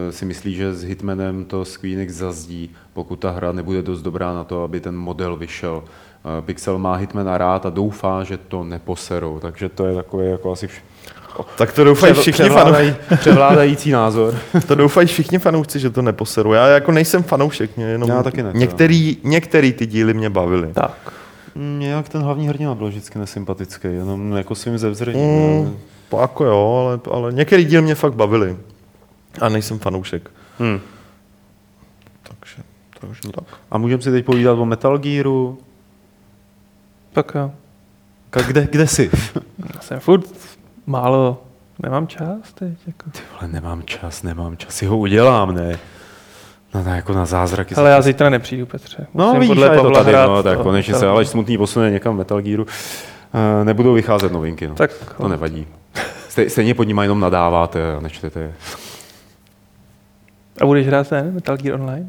eh, si myslí, že s Hitmanem to Squeenix zazdí, pokud ta hra nebude dost dobrá na to, aby ten model vyšel. Eh, Pixel má Hitmana rád a doufá, že to neposerou, takže to je takový jako asi vš- Tak to doufají přev- všichni, fanou, převládají, převládající názor. to doufají všichni fanoušci, že to neposeru. Já jako nejsem fanoušek, mě jenom Já taky ne, to některý, některý ty díly mě bavily. Tak. Nějak ten hlavní hrdina byl vždycky nesympatický, jenom jako svým zevzřením. Mm, to jako jo, ale, ale některý díly mě fakt bavily. A nejsem fanoušek. Hmm. Takže, takže tak. A můžeme si teď povídat o Metal Gearu. Tak jo. Ka- Kde, kde jsi? Já jsem furt málo, nemám čas teď. Jako. Ale nemám čas, nemám čas, si ho udělám, ne? Na, na, jako na zázraky. Ale já zítra nepřijdu, Petře. No Musím vidíš, podle to tady, hrát no, tak to- konečně se to- ale smutný posune někam Metal Gearu. Uh, nebudou vycházet novinky, no. Tak To nevadí. Stej, stejně pod nimi jenom nadáváte a nečtete je. A budeš hrát ten Metal Gear Online?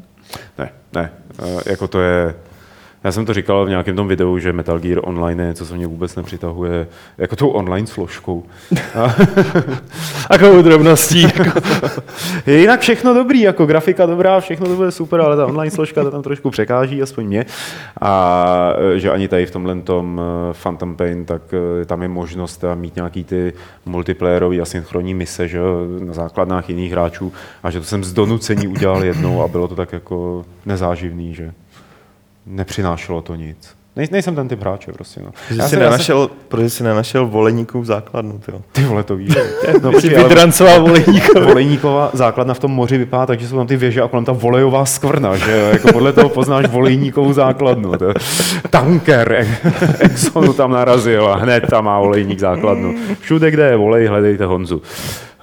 Ne, ne, uh, jako to je... Já jsem to říkal v nějakém tom videu, že Metal Gear Online je něco, co mě vůbec nepřitahuje jako tou online složkou. A Takovou drobností. Jako. je jinak všechno dobrý, jako grafika dobrá, všechno to bude super, ale ta online složka to tam trošku překáží, aspoň mě. A že ani tady v tomhle tom e, Phantom Pain, tak e, tam je možnost e, mít nějaký ty multiplayerové a synchronní mise, že na základnách jiných hráčů a že to jsem z donucení udělal jednou a bylo to tak jako nezáživný, že nepřinášelo to nic. Nej, nejsem ten typ hráče prostě. No. Že Já jsi jsem- já jsem- nenašel, protože jsi nenašel voleníků v základnu, tyjo. Ty vole, to víš. No, počkej, ale vydrancoval volejníkovi. Volejníková základna v tom moři vypadá tak, že jsou tam ty věže a kolem ta volejová skvrna, že jo? Jako podle toho poznáš volejníkovou základnu. To je tanker ex- Exxonu tam narazil a hned tam má volejník základnu. Všude, kde je volej, hledejte Honzu.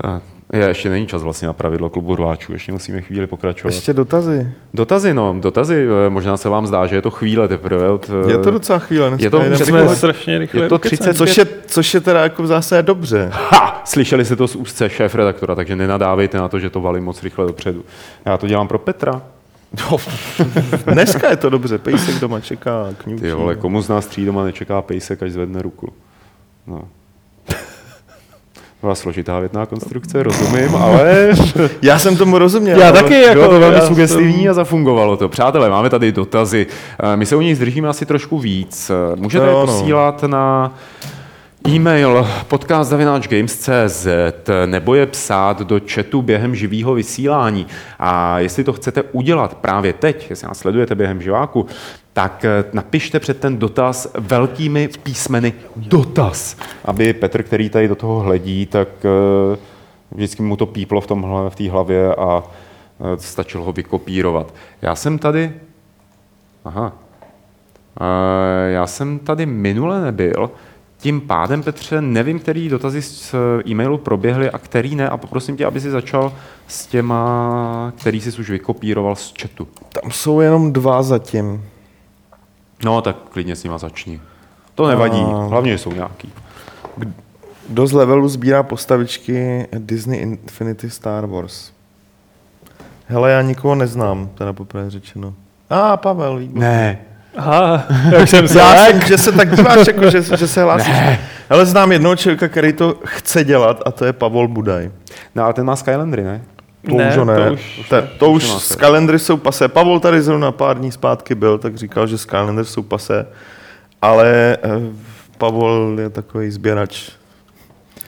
A je, ještě není čas vlastně na pravidlo klubu rváčů, ještě musíme chvíli pokračovat. Ještě dotazy. Dotazy, no, dotazy, eh, možná se vám zdá, že je to chvíle teprve. Od, eh, Je to docela chvíle. je to jeden- Jsme strašně rychle je to ukecali. 30 což, je, což je teda jako zásadě dobře. Ha! Slyšeli jste to z úzce šéf redaktora, takže nenadávejte na to, že to valím moc rychle dopředu. Já to dělám pro Petra. Dneska je to dobře. Pejsek doma čeká, kňučí. Ty vole, komu z nás tří doma nečeká pejsek, až zvedne ruku. No. Byla složitá větná konstrukce, rozumím, ale Já jsem tomu rozuměl. Já taky, jako, bylo to velmi sugestivní jsem- a zafungovalo to. Přátelé, máme tady dotazy. Eh, My se u nich zdržíme asi trošku víc. Eh, Můžete To je jo, no. posílat na e-mail podcast.games.cz nebo je psát do chatu během živého vysílání. A jestli to chcete udělat právě teď, jestli nás sledujete během živáku, tak eh, napište před ten dotaz velkými písmeny dotaz, aby Petr, který tady do toho hledí, tak eh, vždycky mu to píplo v, tomhle, v té hlavě a eh, stačilo ho vykopírovat. Já jsem tady... Aha. Já jsem tady minule nebyl, tím pádem, Petře, nevím, který dotazy z e-mailu proběhly a který ne a poprosím tě, aby si začal s těma, který jsi už vykopíroval z chatu. Tam jsou jenom dva zatím. No, tak klidně s nima začni. To nevadí, A- hlavně, že jsou nějaký. Kdo z levelu sbírá postavičky Disney Infinity Star Wars? Hele, já nikoho neznám, teda poprvé řečeno. A ah, Pavel, výborně. Ne. Aha, jak jsem se Já jsem, že se tak díváš, jako, že, že se hlásíš. Ale znám jednoho člověka, který to chce dělat a to je Pavol Budaj. No, ale ten má Skylandry, ne? To Ne, už ho ne. to To už- už, to, už kalendry jsou pase. Pavol tady zrovna pár dní zpátky byl, tak říkal, že z kalendry jsou pase. Ale eh, Pavol je takový sběrač.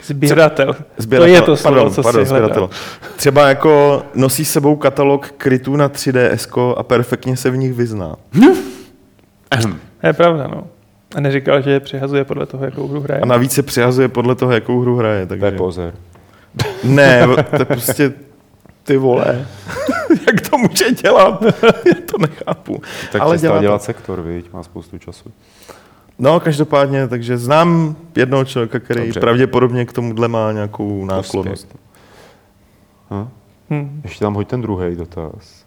Sběratel. Sběratel, To je to slovo, pardon, co pardon, si hledal. sběratel. Třeba jako nosí s sebou katalog krytů na 3DS a perfektně se v nich vyzná. Ehm. Je pravda, no. A neříkal, že je přihazuje podle toho, jakou hru hraje. A navíc se přihazuje podle toho, jakou hru hraje. To je Takže... pozer. Ne, to je prostě ty vole. Jak to může dělat? Já to nechápu. Tak Ale dělá dělat to. sektor, viď? Má spoustu času. No, každopádně, takže znám jednoho člověka, který Dobře. Pravděpodobně k tomuhle má nějakou náklonnost. Hm? Hm. Ještě tam hoď ten druhý dotaz.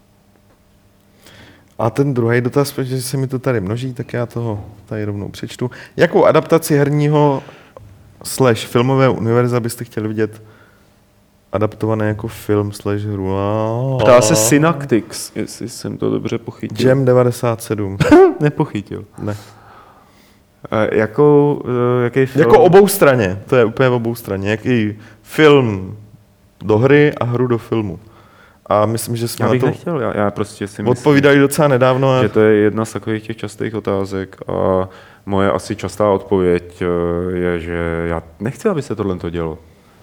A ten druhý dotaz, protože se mi to tady množí, tak já toho tady rovnou přečtu. Jakou adaptaci herního slash filmového univerza byste chtěli vidět adaptované jako film slash hru? Ptá se Synaptics, jestli jsem to dobře pochytil. Jam 97. Nepochytil. Ne. E, jakou, e, jaký film? Jako obou straně, to je úplně obou straně. Jaký film do hry a hru do filmu. A myslím, že jsme Já na bych to nechtěl, já, já prostě si myslím, odpovídali docela nedávno. A že to je jedna z takových těch častých otázek a moje asi častá odpověď e, je, že já nechci, aby se tohle to dělo.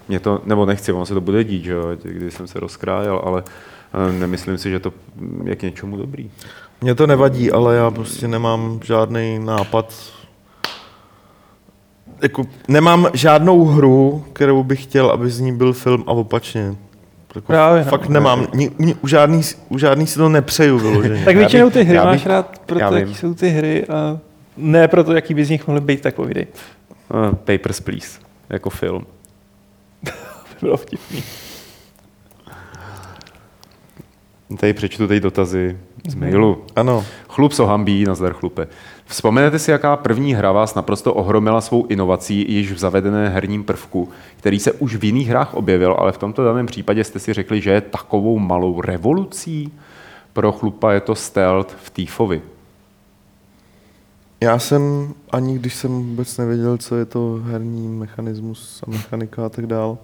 Mě to, nebo nechci, ono se to bude dít, že jo, když jsem se rozkrájel, ale e, nemyslím si, že to je k něčemu dobrý. Mně to nevadí, ale já prostě nemám žádný nápad. Jako, nemám žádnou hru, kterou bych chtěl, aby z ní byl film a opačně. Jako, Právě, no. fakt nemám. Ni, ni, u, žádný, u žádný si to nepřeju vyloženě. Tak většinou ty hry já máš bych- rád pro já to, vím. jaký jsou ty hry a ne pro to, jaký by z nich mohly být, tak povídej. E, Papers, Please, jako film. To bylo vtipný. Tady přečtu tady dotazy z mailu. Ano. Chlup sohambí, nazdar chlupe. Vzpomenete si, jaká první hra vás naprosto ohromila svou inovací již v zavedené herním prvku, který se už v jiných hrách objevil, ale v tomto daném případě jste si řekli, že je takovou malou revolucí? Pro chlupa je to stealth v Thiefovi. Já jsem, ani když jsem vůbec nevěděl, co je to herní mechanismus a mechanika a tak dál,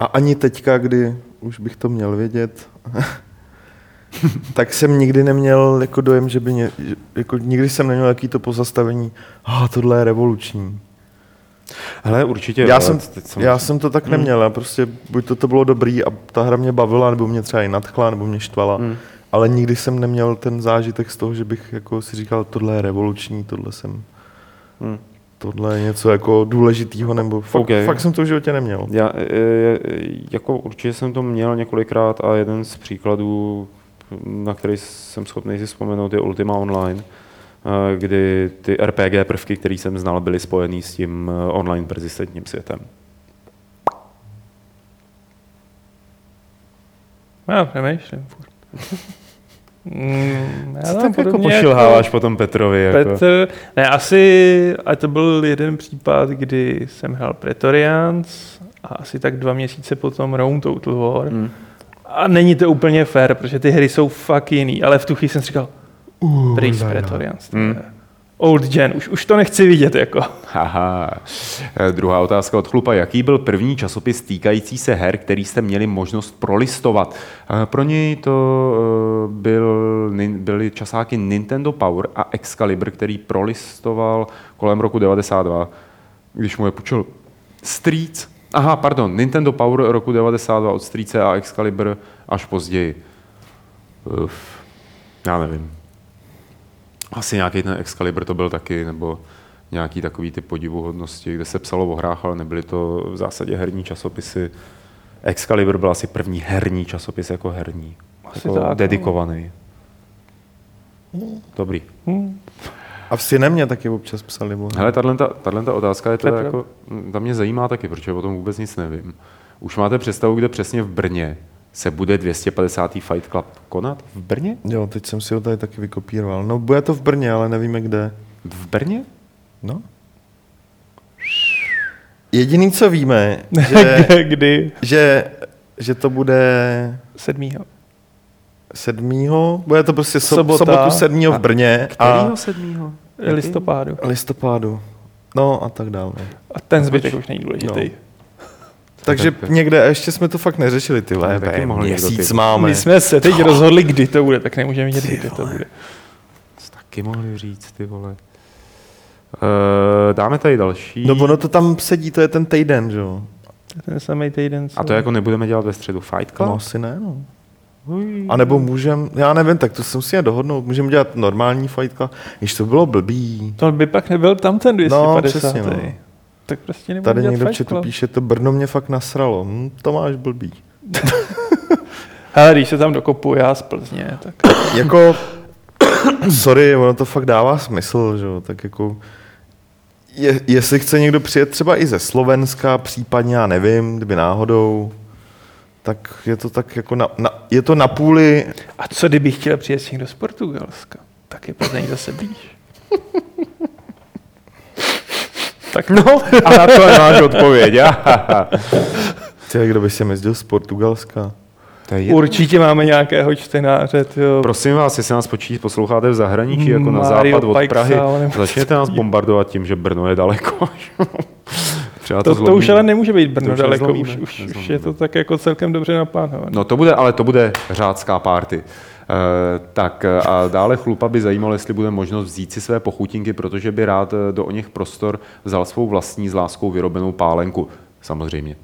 a ani teďka, kdy už bych to měl vědět, tak jsem nikdy neměl jako dojem, že by že- jako nikdy jsem neměl jaký to pozastavení, a tohle je revoluční. Hele, určitě. Já jsem, jsem- já jsem to tak Hmm. neměl, já prostě buď to, to bylo dobrý a ta hra mě bavila, nebo mě třeba i nadchla, nebo mě štvala, Hmm. ale nikdy jsem neměl ten zážitek z toho, že bych jako si říkal, tohle je revoluční, tohle jsem, Hmm. Tohle je něco jako důležitýho, nebo fakt, Okay. fakt jsem to v životě neměl. Já, e, e, jako určitě jsem to měl několikrát a jeden z příkladů, na který jsem schopný si vzpomenout, je Ultima Online, e, kdy ty RPG prvky, které jsem znal, byly spojený s tím online persistentním světem. Já přemýšlím furt. Mm, já Co tak jako pošilháváš potom Petrovi? Jako? Petr, ne, asi, a to byl jeden případ, kdy jsem hrál Pretorians a asi tak dva měsíce potom Round Total War. Hmm. A není to úplně fair, protože ty hry jsou fakt jiný, ale v tu chvíli jsem si říkal, uh, pryč z Pretorians. Hmm. Old gen, už, už to nechci vidět, jako. Haha. E, Druhá otázka od chlupa. Jaký byl první časopis týkající se her, který jste měli možnost prolistovat? E, Pro něj to e, byl, byly časáky Nintendo Power a Excalibur, který prolistoval kolem roku 92, když mu je půjčil Streets. Aha, pardon, Nintendo Power roku 92 od Streetse a Excalibur až později. Uf, já nevím. Asi nějaký ten Excalibur to byl taky, nebo nějaký takový ty podivuhodnosti, kde se psalo o hrách, ale nebyly to v zásadě herní časopisy. Excalibur byl asi první herní časopis jako herní. Asi jako tak, no. dedikovaný. Dobrý. Hm. A v Cinemě taky občas psali. o hře. Hele, tato otázka je teda jako, ta mě zajímá taky, protože o tom vůbec nic nevím. Už máte představu, kde přesně v Brně se bude 250. Fight Club konat? V Brně? Jo, teď jsem si ho tady taky vykopíroval. No, bude to v Brně, ale nevíme kde. V Brně? No. Jediný, co víme, že, kdy? že, že to bude Sedmýho. sedmýho, bude to prostě so, Sobota. sobotu sedmýho v Brně a Kterýho sedmýho? Jaký? Listopádu. listopádu. No a tak dále. A ten zbytek už není důležitý. No. Takže tak- někde, a ještě jsme to fakt neřešili, ty vole, taky mohl někdo měsíc ty- máme. My jsme se teď rozhodli, kdy to bude, tak nemůžeme vědět, kdy to bude. Co taky mohli říct, ty vole. Uh, dáme tady další. No ono to tam sedí, to je ten týden, že jo? Ten samý týden. co- A to jako nebudeme dělat ve středu Fight Club? No asi ne, no. A nebo můžem, já nevím, tak to se musíme dohodnout, můžeme dělat normální fight club, když to bylo blbý. To by pak nebyl tam ten 250. No, přesně, no. Tak prostě nebudeme Tady někdo v chatu píše, to Brno mě fakt nasralo. Hm, to máš blbý. Hele, když se tam dokopu já z Plzně, tak jako, sorry, ono to fakt dává smysl, že jo, tak jako, je, jestli chce někdo přijet třeba i ze Slovenska, případně, já nevím, kdyby náhodou, tak je to tak jako na, na, je to na půli, A co kdybych chtěl přijet někdo z Portugalska? Tak je Plzeň zase blíž. tak No, a na to máš odpověď. Tě, kdo by se jezdil z Portugalska. to je určitě máme nějakého čtenáře, tyjo. Prosím vás, jestli nás počí, posloucháte v zahraničí, jako na Mario západ od Pajksa, Prahy, začněte nás bombardovat tím, že Brno je daleko. Třeba To, to už zlomíme. ale nemůže být To Brno už daleko, už, už, už je to tak jako celkem dobře naplánované. No to bude, ale to bude řádská party. Uh, tak eh, a dále chlupa by zajímalo, jestli bude možnost vzít si své pochutinky, protože by rád eh, do o něch prostor vzal svou vlastní s láskou vyrobenou pálenku. Samozřejmě.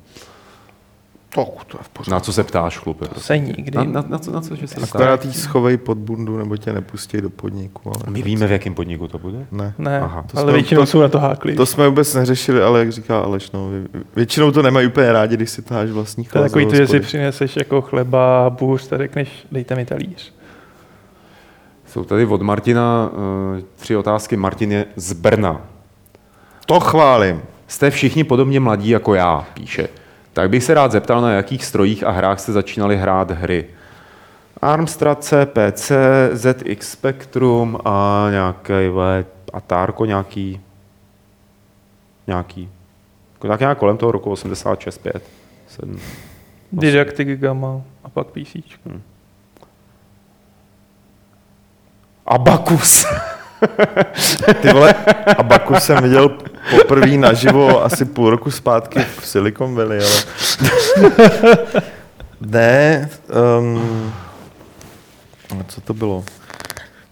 To, to je v pořádku. Na co se ptáš, chlupe? To se nikdy. Na, na, na, co, na co, že se Akorát ptáš? jí schovej pod bundu, nebo tě nepustí do podniku. Ale My víme, v jakém podniku to bude? Ne. Ne, Aha, to ale jsme- většinou to- jsou na to háklí. To jsme vůbec neřešili, ale jak říká Aleš, no, vě- většinou to nemají úplně rádi, když si táháš vlastní To je chlaz takový to, že si přineseš jako chleba, bůř, a řekneš, dejte mi talíř. Jsou tady od Martina uh, tři otázky. Martin je z Brna. To chválím. Jste všichni podobně mladí jako já, píše. Tak bych se rád zeptal, na jakých strojích a hrách jste začínali hrát hry. Armstrad CPC, ZX Spectrum a nějaký Atárko nějaký, nějaký, tak nějak kolem toho roku 86, 5, 7. Didaktik Gamma a pak PC. Abakus. Ty vole, Abaku jsem viděl poprvé naživo asi půl roku zpátky v Silicon Valley, ale... ne, um, co to bylo?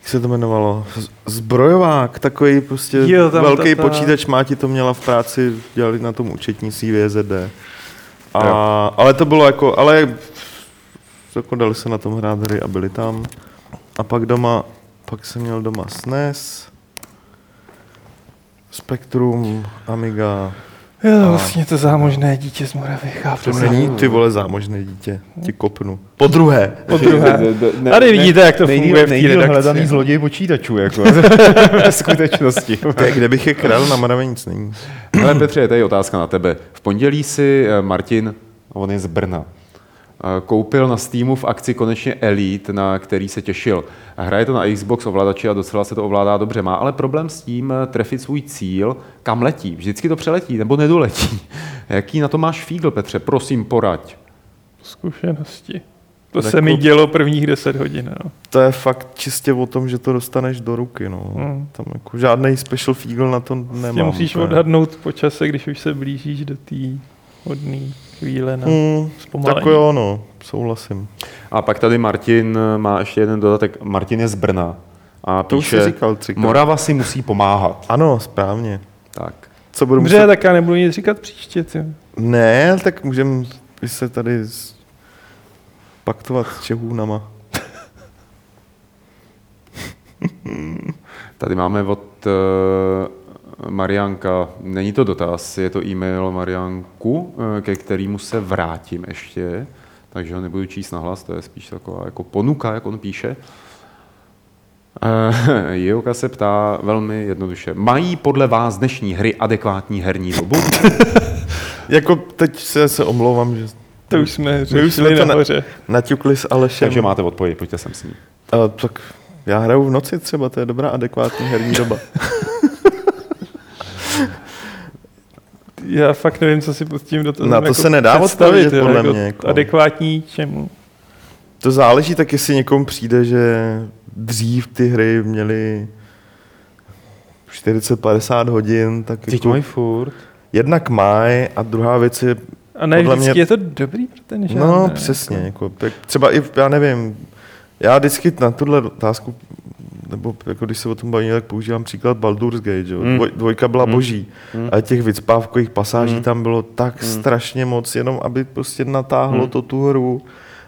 Jak se to jmenovalo? Zbrojovák, takový prostě Jo, tam velký ta- ta- počítač, máti to měla v práci, dělali na tom účetnictví VZD. A, Jo. ale to bylo jako, ale jako dali se na tom hrát hry a byli tam. A pak doma, pak jsem měl doma SNES, Spektrum, Amiga. Jo, vlastně to zámožné dítě z Moravy, chápu. To není ty vole zámožné dítě, ti kopnu. Po druhé. Po druhé. Tady vidíte, jak to funguje v té hledaný zloděj počítačů, jako ve skutečnosti. Kde, kde bych je kradl, na Moravě nic není. Ale Petře, je tady otázka na tebe. V pondělí si eh, Martin, on je z Brna, koupil na Steamu v akci konečně Elite, na který se těšil. Hraje to na Xbox ovladači a docela se to ovládá dobře. Má ale problém s tím eh, trefit svůj cíl, kam letí. Vždycky to přeletí nebo nedoletí. Jaký na to máš fígl, Petře? Prosím, poraď. Zkušenosti. To Tak se mi dělo prvních 10 hodin. No. To je fakt čistě o tom, že to dostaneš do ruky. No. Hmm. Tam jako žádný special fígl na to nemám. musíš úplně. odhadnout po čase, když už se blížíš do té hodné chvíle na Hmm, zpomalení. tak jo, no, souhlasím. A pak tady Martin eh, má ještě jeden dodatek. Martin je z Brna a To už píše, jsi říkal třikrát. Morava si musí pomáhat. Ano, správně. Tak. Co budu Dobře, tak já nebudu nic říkat příště. Ty. Ne, tak můžeme se tady z... paktovat s Čehůnama. Tady máme od uh, Marianka, není to dotaz, je to e-mail Marianku, uh, ke kterému se vrátím ještě, takže ho nebudu číst nahlas, to je spíš taková jako ponuka, jak on píše. Uh, Joka se ptá velmi jednoduše. Mají podle vás dnešní hry adekvátní herní dobu? Jako teď se, se omlouvám, že To už jsme My už řešili jsme to na- naťukli s Alešem. Takže máte odpověď, pojďte sem s ní. Uh, tak já hraju v noci třeba, to je dobrá adekvátní herní doba. Já fakt nevím, co si pod tím do toho Na to se nedá odpovědět, podle jako mě, jako. Adekvátní čemu? To záleží tak, jestli někomu přijde, že dřív ty hry měly 40-50 hodin, tak Teď jako mají furt. jednak mají a druhá věc je, A ne Podle vždycky mě- je to dobrý pro ten žánr. no ne? přesně, jako, tak třeba i, já nevím, já vždycky na tuhle otázku, nebo jako když se o tom bavíme, tak používám příklad Baldur's Gate, že? jo. Mm. Dvoj, dvojka byla Mm. boží, Mm. ale těch vycpávkových pasáží Mm. tam bylo tak Mm. strašně moc, jenom aby prostě natáhlo Mm. to tu hru.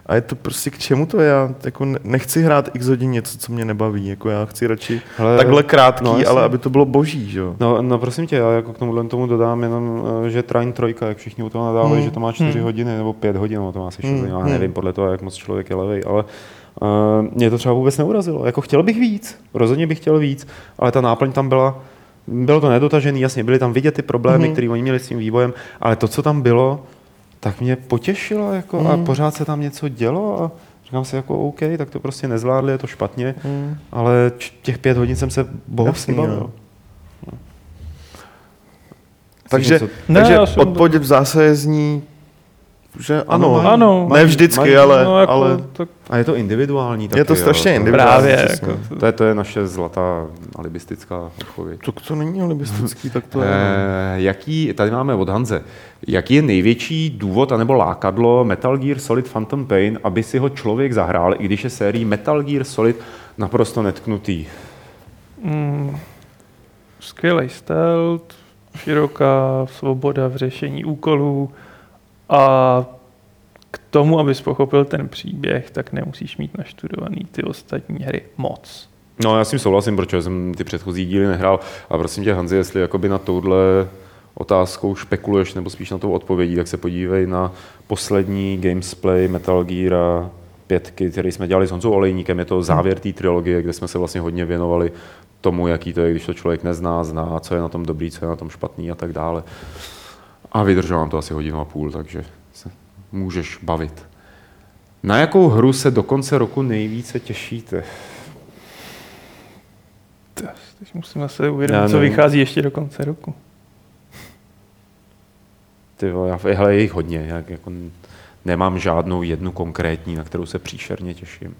A je to prostě k čemu to je? Já jako ne- nechci hrát x hodin něco, co mě nebaví. Jako já chci radši Hele, takhle krátký, no, no, jasně. ale aby to bylo boží, že jo? No, no prosím tě, já jako k tomuhle tomu dodám jenom, eh, že Train trojka, jak všichni u toho nadávají, Hmm. že to má 4 Hmm. hodiny nebo 5 hodin, no to má asi 6 Hmm. hodin, já Hmm. nevím podle toho, jak moc člověk je levej, ale mě to třeba vůbec neurazilo. Jako chtěl bych víc, rozhodně bych chtěl víc, ale ta náplň tam byla, bylo to nedotažený, jasně, byly tam vidět ty problémy, Mhm. které oni měli s tím vývojem, ale to, co tam bylo, tak mě potěšilo jako, a Mhm. pořád se tam něco dělo a říkám si jako OK, tak to prostě nezvládli, je to špatně, Hmm. ale těch pět hodin jsem se bohovsky bavil. jo. Takže, Ne, takže odpověď v zásadě zní, že ano. mají- Ano. Ne vždycky, mají- ale, no, jako, ale tak A je to individuální taky, je to strašně jo, individuální. právě. přesně. Jako, to, To je, to je naše zlatá alibistická odpověď. Tak to není alibistický, tak to je. Eh, jaký, tady máme od Hanze. Jaký je největší důvod anebo lákadlo Metal Gear Solid Phantom Pain, aby si ho člověk zahrál, i když je sérií Metal Gear Solid naprosto netknutý? mm, skvělý stealth, široká svoboda v řešení úkolů a k tomu, abys pochopil ten příběh, tak nemusíš mít naštudovaný ty ostatní hry moc. No, já s tím souhlasím, protože jsem ty předchozí díly nehrál. A prosím tě, Hanzi, jestli jakoby na touhle otázkou špekuluješ, nebo spíš na tou odpovědí, tak se podívej na poslední gamesplay Metal Gear pětky, který jsme dělali s Honzou Olejníkem. Je to závěr té trilogie, kde jsme se vlastně hodně věnovali tomu, jaký to je, když to člověk nezná, zná, co je na tom dobrý, co je na tom špatný a tak dále. A vydržel nám to asi hodinu a půl, takže se můžeš bavit. Na jakou hru se do konce roku nejvíce těšíte? Teď musím zase uvědomit, Já co nevím. vychází ještě do konce roku. Ty vole, já, hele, je jich hodně. Já jako nemám žádnou jednu konkrétní, na kterou se příšerně těším.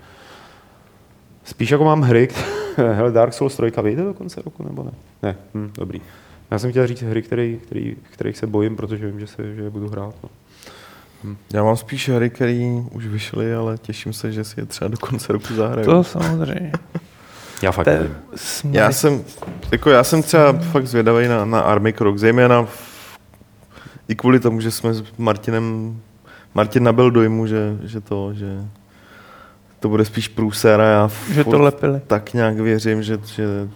Spíš jako mám hry, Hele, Dark Souls 3 vyjde do konce roku, nebo ne? Ne, hm, dobrý. Já jsem chtěl říct hry, který, který, kterých se bojím, protože vím, že, se, že je budu hrát. No. Já mám spíš hry, které už vyšly, ale těším se, že si je třeba do konce roku zahraju. To samozřejmě. Já fakt To je nevím. Já jsem, jako já jsem třeba fakt zvědavý na, na Army Krok, zejména v, i kvůli tomu, že jsme s Martinem, Martin nabil dojmu, že, že to, že to bude spíš průser a já Že to lepili. tak nějak věřím, že, že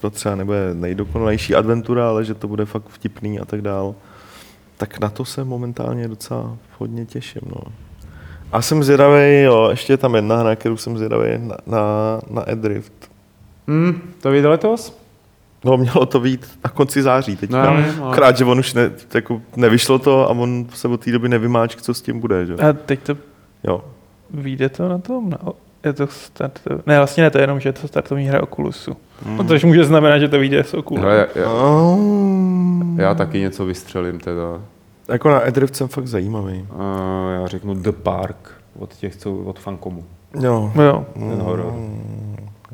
to třeba nebude nejdokonalejší adventura, ale že to bude fakt vtipný a tak dál. Tak na to se momentálně docela hodně těším. No. A jsem zvědavý, jo, ještě je tam jedna hra, kterou jsem zvědavý na, na, na Adrift. Hm, to vyjde letos? No, mělo to být na konci září teď. No, vím, ale- Krát, že on už ne, jako nevyšlo to a on se od té doby nevymáčk, co s tím bude. Že? A teď to Jo. vyjde to na tom? No, je to start... Ne, vlastně ne, to je jenom, že je to startovní hra Oculusu. Mm. No, což může znamenat, že to vyjde s Oculus. Hele, já, já, já taky něco vystřelím teda. Jako na Adrift jsem fakt zajímavý. Uh, já řeknu The Park od těch, co od Fankomu. Jo. Jo. Ten horor.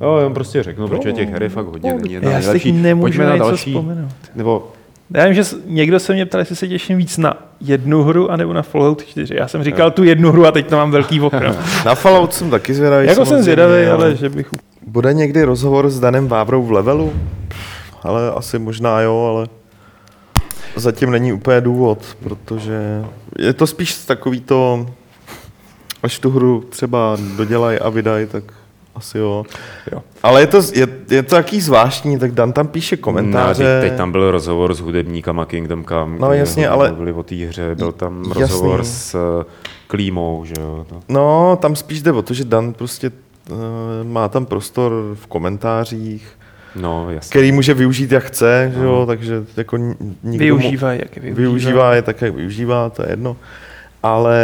Jo, já prostě řeknu, protože těch her je fakt hodně. Není jedna Já si nejlepší. nemůžu Pojďme na něco další. vzpomenout. Nebo Já vím, že někdo se mě ptal, jestli se těším víc na jednu hru, anebo na Fallout 4. Já jsem říkal tu jednu hru a teď to mám velký okno. Na Fallout jsem taky zvědavý. jako jsem zvědavý, ale že bych... Bude někdy rozhovor s Danem Vávrou v levelu? Ale asi možná jo, ale zatím není úplně důvod, protože je to spíš takový to, až tu hru třeba dodělají a vydají, tak asi jo. Jo. Ale je to, je, je to taký zvláštní, tak Dan tam píše komentáře. No, teď, teď tam byl rozhovor s hudebníkama Kingdom Come. No, jasně, ale- Mluvili o té hře, byl tam Jasný. rozhovor s eh, Klímou, že jo. No, tam spíš jde o to, že Dan prostě má tam prostor v komentářích, No, jasně. který může využít jak chce, že No. jo, takže jako ni- nikdo Využívá, jak je mu, využívá. využívá je tak, jak využívá, to je jedno. Ale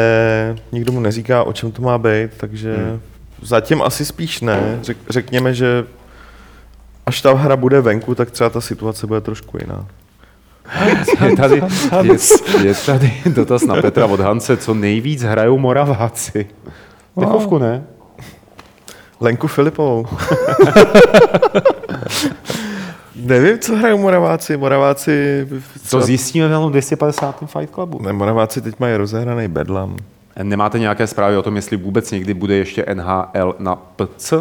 nikdo mu neříká, o čem to má být, takže Hmm. zatím asi spíš ne. Řek, řekněme, že až ta hra bude venku, tak třeba ta situace bude trošku jiná. Je tady, je, je tady dotaz na Petra od Hance, co nejvíc hrajou Moraváci. Dechovku, ne? Lenku Filipovou. Nevím, co hrajou Moraváci. Moraváci... Co zjistíme v tom 250. Fight Clubu? Ne, Moraváci teď mají rozehraný bedlam. Nemáte nějaké zprávy o tom, jestli vůbec někdy bude ještě NHL na PC?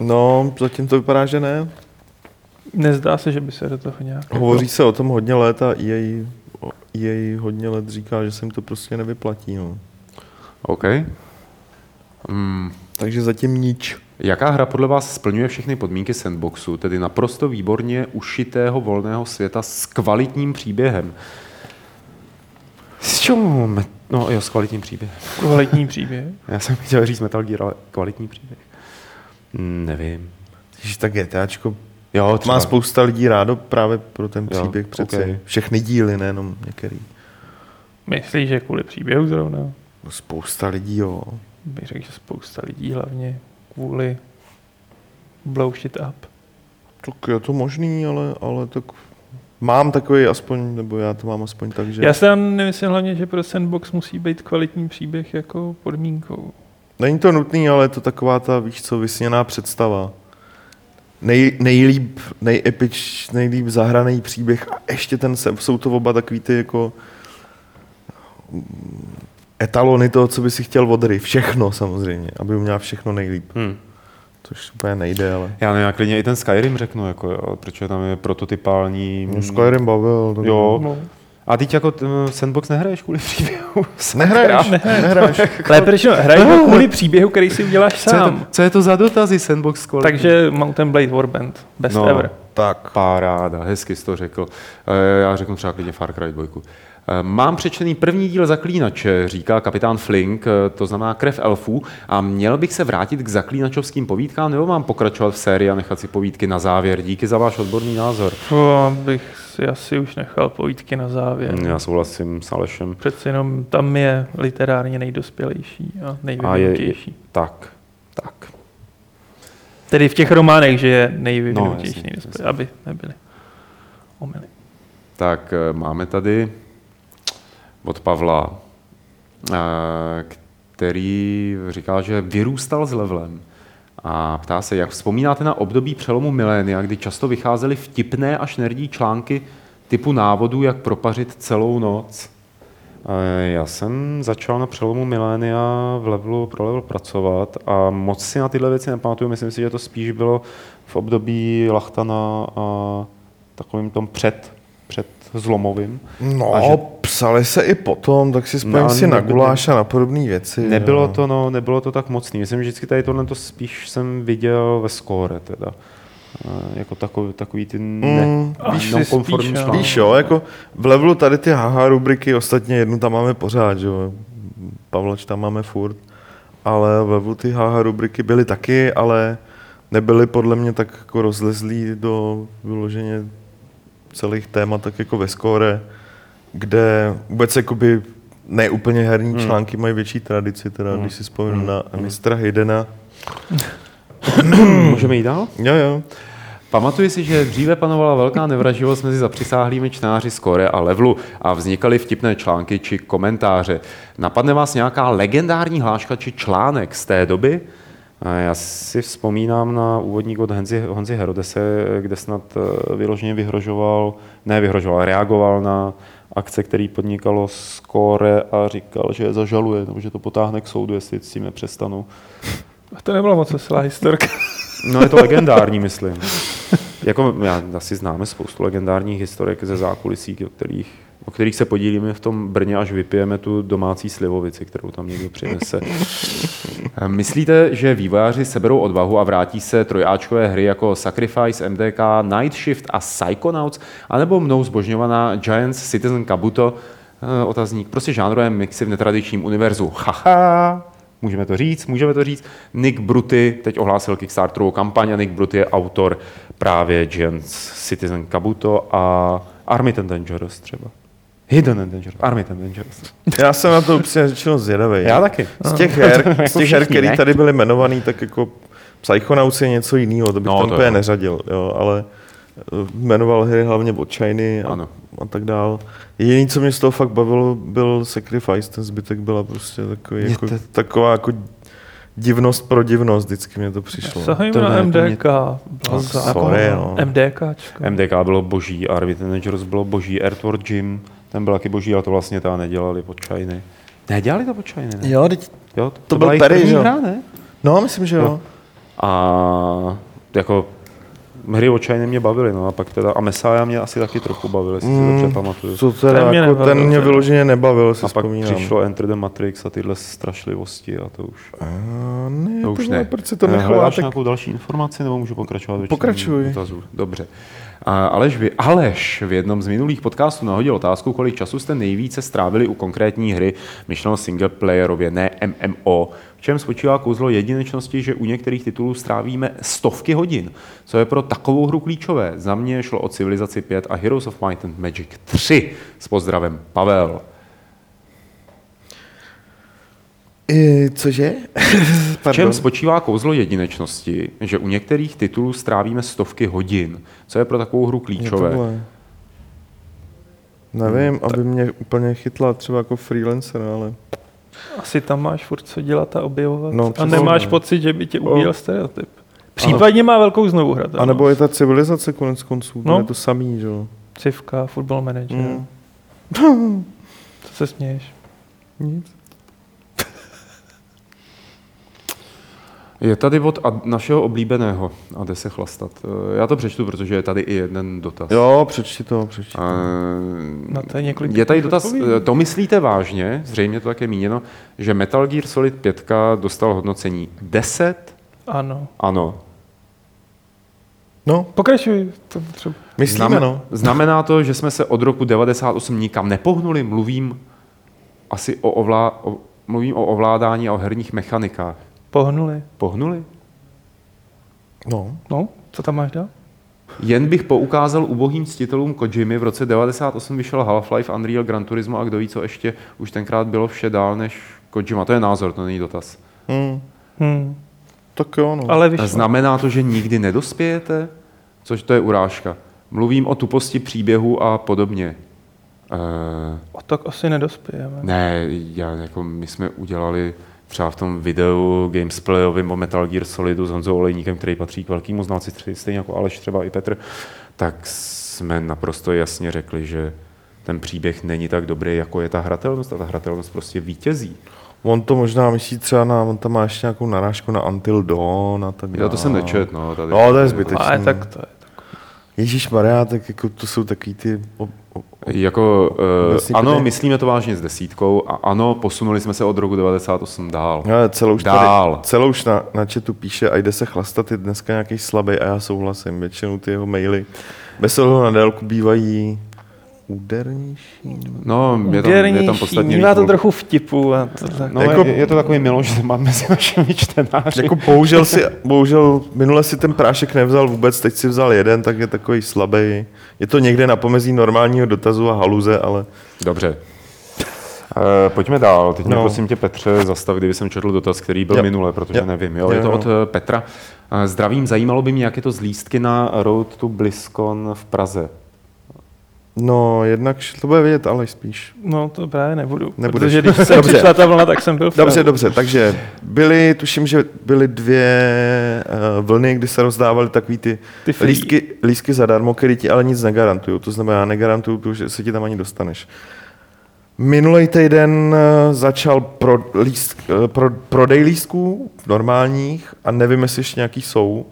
No, zatím to vypadá, že ne. Nezdá se, že by se do toho nějak... Hovoří se o tom hodně let a EA, EA hodně let říká, že se jim to prostě nevyplatí. No. OK. Hmm. Takže zatím nič. Jaká hra podle vás splňuje všechny podmínky sandboxu, tedy naprosto výborně ušitého volného světa s kvalitním příběhem? S? Me- No jo, s kvalitním příběhem. Kvalitní příběh. Já jsem chtěl říct Metal Gear, ale kvalitní příběh. Hmm, Nevím. Když tak GTAčko Jo, třeba. má spousta lidí rádo právě pro ten Jo, příběh přece. ok. Všechny díly, nejenom některý. Myslíš, že kvůli příběhu zrovna? No, spousta lidí, jo. Bych řekl, že spousta lidí hlavně kvůli blow shit up. Tak je to možný, ale, ale tak mám takový aspoň, nebo já to mám aspoň tak, že Já si nemyslím hlavně, že pro sandbox musí být kvalitní příběh jako podmínkou. není to nutný, ale je to taková ta, víš co, vysněná představa. Nej, nejlíp, nejepič, nejlíp zahraný příběh a ještě ten, jsou to oba takový ty jako etalony toho, co by si chtěl od hry. Všechno samozřejmě, aby měla všechno nejlíp. Hmm. Což úplně nejde, ale... Já nevím, já klidně i ten Skyrim řeknu, jako, jo, protože tam je prototypální... No, Skyrim bavil. tak- Jo. No. A teď jako sandbox nehraješ kvůli příběhu? Nehraješ, nehraješ. Lépe řečeno, hraješ ho kvůli příběhu, který si uděláš Co je, to, sám. co je to za dotazy sandbox quality? Takže Mountain Blade Warband, best No. ever. tak. Paráda, hezky jsi to řekl. Eh, Já řeknu třeba klidně Far Cry 2. Mám přečtený první díl Zaklínače, říká kapitán Flink, eh, to znamená krev elfů, a měl bych se vrátit k zaklínačovským povídkám, nebo mám pokračovat v sérii a nechat si povídky na závěr? Díky za váš odborný názor. To bych si asi už nechal povídky na závěr. Já souhlasím s Alešem. Přece jenom tam je literárně nejdospělejší a A je, je nejvyvinutější. tak, tak. Tedy v těch románech, že je No, nejvyvinutější, nejdospělejší, aby nebyly omily. Tak eh, máme tady od Pavla, eh, který říká, že vyrůstal s levelem A ptá se, jak vzpomínáte na období přelomu milénia, kdy často vycházely vtipné až nerdí články typu návodů, jak propařit celou noc. Eh, Já jsem začal na přelomu milénia v levelu pro level pracovat a moc si na tyhle věci nepamatuju. Myslím si, že to spíš bylo v období Lachtana a takovým tom před, před zlomovým. No, A že... psali se i potom, tak si spojím No, si na guláš a na podobné věci. Nebylo jo. to, no, nebylo to tak mocný. Myslím, že vždycky tady tohle to spíš jsem viděl ve skóre teda. Eh, Jako takový, takový ty ne, Mm, konformní spíš, jo. články. Víš jo, jako v levelu tady ty haha rubriky, ostatně jednu tam máme pořád, že jo. Pavlač tam máme furt. Ale v levelu ty haha rubriky byly taky, ale nebyly podle mě tak jako rozlezlý do vyloženě celých témat, tak jako ve skóre, kde vůbec jakoby ne úplně herní Hmm. články mají větší tradici, teda Hmm. když si vzpomínám Hmm. na mistra Haydena. Můžeme jít dál? Jo, jo. Pamatuji si, že dříve panovala velká nevraživost mezi zapřisáhlými čtenáři Skore a Levelu a vznikaly vtipné články či komentáře. Napadne vás nějaká legendární hláška či článek z té doby? Já si vzpomínám na úvodník od Honzi, Honzi Herodese, kde snad eh, vyloženě vyhrožoval, ne vyhrožoval, reagoval na akce, který podnikalo Skore a říkal, že je zažaluje, nebo že to potáhne k soudu, jestli s tím nepřestanou. A to nebyla moc veselá historka. No je to legendární, myslím. Jako, já asi známe spoustu legendárních historek ze zákulisí, o kterých, o kterých se podílíme v tom Brně, až vypijeme tu domácí slivovici, kterou tam někdo přinese. Myslíte, že vývojáři seberou odvahu a vrátí se trojáčkové hry jako Sacrifice, MDK, Night Shift a Psychonauts, anebo mnou zbožňovaná Giants Citizen Kabuto, Eh, otazník, prostě žánrové mixy v netradičním univerzu. Haha, můžeme to říct, můžeme to říct. Nick Bruty teď ohlásil Kickstarterovou kampaň a Nick Bruty je autor právě Giants Citizen Kabuto a Army and Dangerous třeba. Hidden Dangerous, Army and Dangerous. Já jsem na to upřímně řečeno zvědavý. Já taky. Z těch her, z těch her, ne? tady byly jmenovaný, tak jako Psychonauts je něco jiného, to bych No, no, tam to úplně jo. neřadil, jo, ale eh, jmenoval hry hlavně od Shiny a, Ano. a tak dál. Jediný, co mě z toho fakt bavilo, byl Sacrifice, ten zbytek byla prostě takový, jako, to- taková jako divnost pro divnost, vždycky mě to přišlo. Sahajme To na mě- MDK. Blaza. Sorry, no. MDKčko. MDK bylo boží, Army and Dangerous bylo boží, Earthworm Jim, ten byl taky boží, ale to vlastně ta nedělali pod Shiny. Nedělali to pod Shiny, ne? Jo, teď, Jo, To byla byl Perry, jo? hra, ne? no, myslím, že jo. Jo. A jako hry od Shiny mě bavily, no a pak teda, a Messiah mě asi taky trochu bavily, jestli si Mm, dobře pamatuju. Co teda, Ten mě jako, nebavil, ten mě vyloženě nebavil, si A pak vzpomínám. přišlo Enter the Matrix a tyhle strašlivosti a to už, A ne, to to už ne. Proč si to Eh, necháváte? Hledáš nějakou další informaci nebo můžu pokračovat? čtení Pokračuj. Dotazů? Dobře. Aleš, vy, Aleš v jednom z minulých podcastů nahodil otázku, kolik času jste nejvíce strávili u konkrétní hry, myšleno singleplayerově, ne MMO. V čem spočívá kouzlo jedinečnosti, že u některých titulů strávíme stovky hodin? Co je pro takovou hru klíčové? Za mě šlo o Civilizaci 5 a Heroes of Might and Magic 3. S pozdravem, Pavel. I, cože? V čem spočívá kouzlo jedinečnosti, že u některých titulů strávíme stovky hodin? Co je pro takovou hru klíčové? Nevím, aby mě úplně chytla třeba jako freelancer, ale... Asi tam máš furt co dělat a objevovat. No, a nemáš pocit, že by tě ubíjel No. stereotyp. Případně má velkou znovu hrát. A nebo je ta civilizace konec konců, No. no. je to samý, že jo? Civka, football manager. Mm. Co se směješ? Nic. Je tady od ad- našeho oblíbeného a jde se chlastat. Eh, Já to přečtu, protože je tady i jeden dotaz. Jo, přečti to, přečti to. Eh, Na to je několik je tady dotaz, odpovědí. eh, to myslíte vážně, zřejmě to také míněno, že Metal Gear Solid 5 dostal hodnocení 10? Ano. Ano. No, Pokračuj. To třeba. myslíme, Znamen- no. Znamená to, že jsme se od roku 98 nikam nepohnuli? Mluvím asi o, ovlá, o, mluvím o ovládání a o herních mechanikách. Pohnuli. Pohnuli? No, No, co tam máš dál? Jen bych poukázal ubohým ctitelům Kojimy, v roce 98 vyšel Half-Life, Unreal, Gran Turismo a kdo ví, co ještě, už tenkrát bylo vše dál než Kojima. To je názor, to není dotaz. hm, Hmm. tak jo, no. Ale vyšlo. Znamená to, že nikdy nedospějete? Což to je urážka. Mluvím o tuposti příběhu a podobně. Uh, O tak asi nedospějeme. ne, já, jako my jsme udělali třeba v tom videu gamesplayovým o Metal Gear Solidu s Honzou Olejníkem, který patří k velkému znalci, stejně jako Aleš třeba i Petr, tak jsme naprosto jasně řekli, že ten příběh není tak dobrý, jako je ta hratelnost a ta hratelnost prostě vítězí. On to možná myslí třeba na, on tam má ještě nějakou narážku na Until Dawn a tak Já to jsem nečet, no. Tady No, to je zbytečný. Ale tak to je. Ježíš Maria, tak jako to jsou takový ty... Jako, uh, ano, tady- myslíme to vážně s desítkou a ano, posunuli jsme se od roku 98 dál. ale celou už, Dál. tady, celou už na, na chatu píše a jde se chlastat, je dneska nějaký slabý a já souhlasím. Většinou ty jeho maily bez ohledu na délku bývají údernější. No, je tam, je tam podstatně to trochu vtipu. A to, tak. No, Jako- jako, je, je, to takový miloš, že mám mezi našimi čtenáři. Jako bohužel si, bohužel minule si ten prášek nevzal vůbec, teď si vzal jeden, tak je takový slabý. Je to někde na pomezí normálního dotazu a haluze, ale Dobře. E, pojďme dál. Teď no. mě prosím tě, Petře, zastav, kdyby jsem četl dotaz, který byl Jo. minule, protože Jo. nevím. Jo? Jo, Je to jo. od eh, Petra. E, Zdravím, zajímalo by mě, jak je to z lístky na Road to BlizzCon v Praze. No jednak to bude vědět, ale spíš. No to právě nebudu. Nebudeš. Protože když se Dobře. přišla ta vlna, tak jsem byl v Dobře, dobře, takže byly, tuším, že byly dvě uh, vlny, kdy se rozdávaly takový ty, Ty free. lístky, lístky zadarmo, které ti ale nic negarantují. To znamená, negarantují to, že se ti tam ani dostaneš. Minulý týden eh, začal pro, líst, eh, pro, prodej lístků normálních a nevím, jestli ještě nějaký jsou,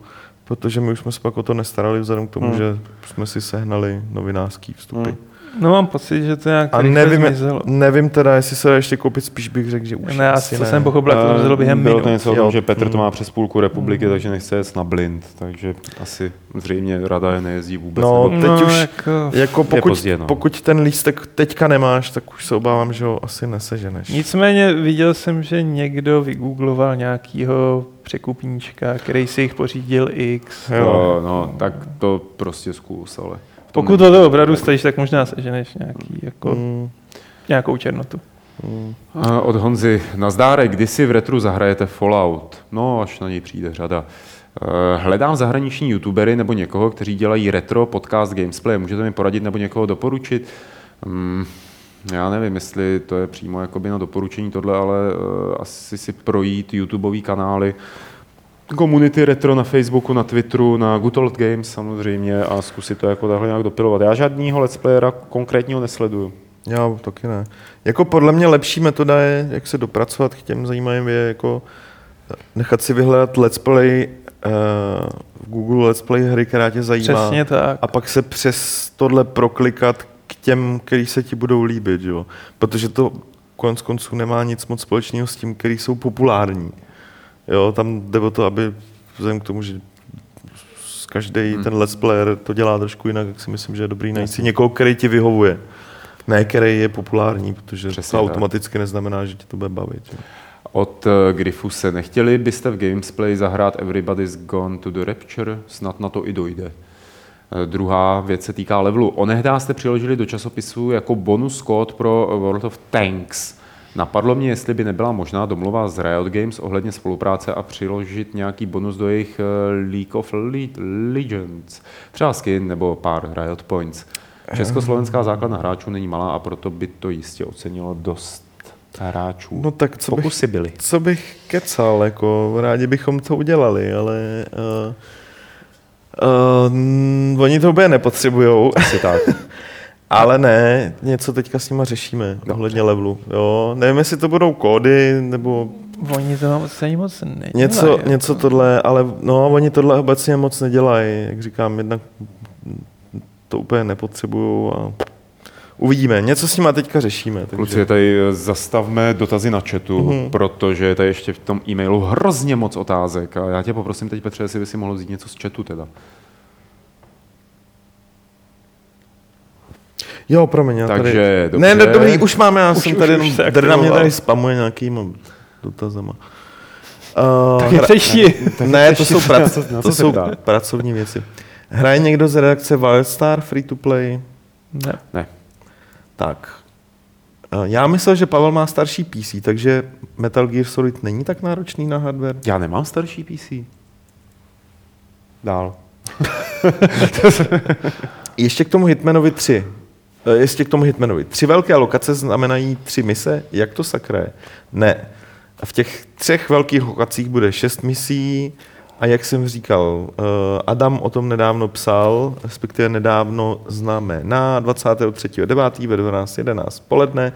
protože my už jsme se pak o to nestarali vzhledem k tomu, Hmm. že jsme si sehnali novinářský vstupy. Hmm. No mám pocit, že to nějak A nevím, zmizelo. nevím teda, jestli se ještě koupit, spíš bych řekl, že už Ne, asi co ne. jsem pochopil, jak to zmizelo během Bylo minut. to něco o tom, že Petr to Hmm. má přes půlku republiky, takže nechce jet na blind, takže asi zřejmě rada je nejezdí vůbec. No, nebo... teď no, už- Jako... Jako pokud, pozdě, no. pokud ten lístek teďka nemáš, tak už se obávám, že ho asi neseženeš. Nicméně viděl jsem, že někdo vygoogloval nějakýho překupníčka, který si jich pořídil X. Jo. No, no, tak to prostě zkus, ale... Pokud to opravdu stojíš, tak možná seženeš nějaký, jako, Mm, nějakou černotu. mm. A Od Honzy. Nazdárek, kdy si v retru zahrajete Fallout? No, až na něj přijde řada. Eh, Hledám zahraniční youtubery nebo někoho, kteří dělají retro podcast gamesplay. Můžete mi poradit nebo někoho doporučit? Já nevím, jestli to je přímo jakoby na doporučení tohle, ale uh, asi si projít YouTubeový kanály, komunity retro na Facebooku, na Twitteru, na Good Old Games samozřejmě a zkusit to jako takhle nějak dopilovat. Já žádnýho let's playera konkrétního nesleduju. Já taky ne. Jako podle mě lepší metoda je, jak se dopracovat k těm zajímavým, je jako nechat si vyhledat let's play uh, v Google let's play hry, která tě zajímá. Přesně tak. A pak se přes tohle proklikat těm, který se ti budou líbit, jo. Protože to konec konců nemá nic moc společného s tím, který jsou populární. Jo, tam jde o to, aby vzhledem k tomu, že každý Hmm. ten let's player to dělá trošku jinak, tak si myslím, že je dobrý najít si někoho, který ti vyhovuje. Ne, který je populární, protože Přesně to tak. automaticky neznamená, že tě to bude bavit. Jo. Od uh, Griffuse. Nechtěli byste v Gamesplay zahrát Everybody's Gone to the Rapture? Snad na to i dojde. Eh, Druhá věc se týká levelu. Onehdá jste přiložili do časopisu jako bonus kód pro World of Tanks. Napadlo mě, jestli by nebyla možná domluva z Riot Games ohledně spolupráce a přiložit nějaký bonus do jejich eh, League of Le- Legends. Třeba skin nebo pár Riot Points. Československá základna hráčů není malá a proto by to jistě ocenilo dost hráčů. No tak co bych, Pokusy byly. co bych kecal, jako rádi bychom to udělali, ale uh, uh, oni to úplně nepotřebujou. Asi tak. Ale ne, něco teďka s nima řešíme ohledně levelu. Jo, nevím, jestli to budou kódy, nebo Oni to moc, ani moc nedělají. něco, jako. něco tohle, ale no, oni tohle obecně moc nedělají. Jak říkám, jednak to úplně nepotřebují a uvidíme. Něco s nima teďka řešíme. Kluci, Takže. tady eh, zastavme dotazy na chatu, Mhm. mm-hmm. protože je tady ještě v tom e-mailu hrozně moc otázek a já tě poprosím teď, Petře, jestli by si mohl vzít něco z chatu teda. Jo, promiň, já tady... Takže, Ne, dobře. ne, dobrý, už máme, já Už- jsem už- tady, už jenom, se tady na mě tady spamuje nějakýma dotazama. Uh, Tak je přečti. Ne, to jsou, prac, to se jsou pracovní věci. Hraje někdo z redakce Wildstar Free to Play? Ne. Ne. Tak. Uh, Já myslel, že Pavel má starší PC, takže Metal Gear Solid není tak náročný na hardware. Já nemám starší PC. Dál. Ještě k tomu Hitmanovi 3. Eh, Ještě k tomu Hitmanovi. Tři velké lokace znamenají tři mise? Jak to sakra je? Ne. A v těch třech velkých lokacích bude šest misí a jak jsem říkal, eh, Adam o tom nedávno psal, respektive nedávno známe na 23.9. ve 12.11 poledne.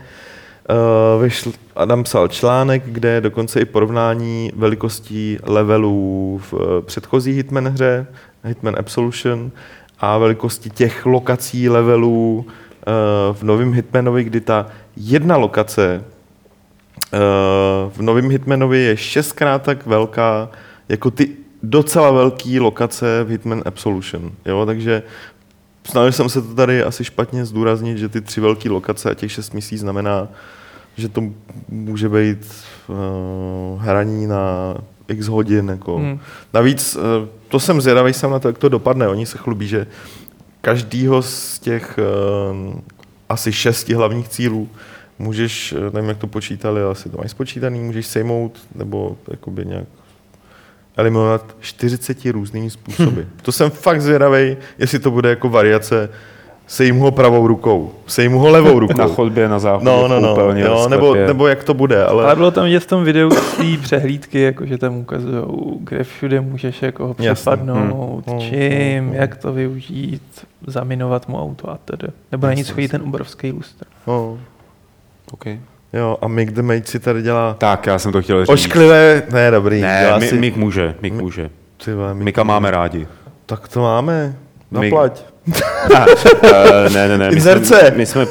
Uh, vyšl, Adam psal článek, kde je dokonce i porovnání velikostí levelů v eh, předchozí Hitman hře, Hitman Absolution, a velikosti těch lokací levelů v novém Hitmanovi, kdy ta jedna lokace v novém Hitmanovi je šestkrát tak velká jako ty docela velké lokace v Hitman Absolution. Jo? Takže snažil jsem se to tady asi špatně zdůraznit, že ty tři velké lokace a těch šest misí znamená, že to může být uh, hraní na x hodin. Jako. Hmm. Navíc uh, to jsem zvědavý sám na to, jak to dopadne. Oni se chlubí, že každýho z těch uh, asi šesti hlavních cílů můžeš, nevím, jak to počítali, asi to mají spočítaný, můžeš sejmout nebo jakoby nějak eliminovat 40 různými způsoby. to jsem fakt zvědavý, jestli to bude jako variace sejmu ho pravou rukou, sejmu ho levou rukou. Na chodbě, na záchodě, no, no, no, úplně, jo, nebo, nebo jak to bude. Ale... ale bylo tam vidět v tom videu té přehlídky, jako že tam ukazují, kde všude můžeš jako ho přepadnout, hmm. čím, hmm. jak to využít, zaminovat mu auto a tedy. Nebo na nic chodí ten obrovský lustr. Oh. Okay. Jo, a Mick the Mage si tady dělá... Tak, já jsem to chtěl říct. Ošklivé, ne, dobrý. Ne, si... Mick může, Mick může. Ty vole, Mika máme rádi. Tak to máme. Naplať. Uh, ne, ne, ne. My jsme, my, jsme,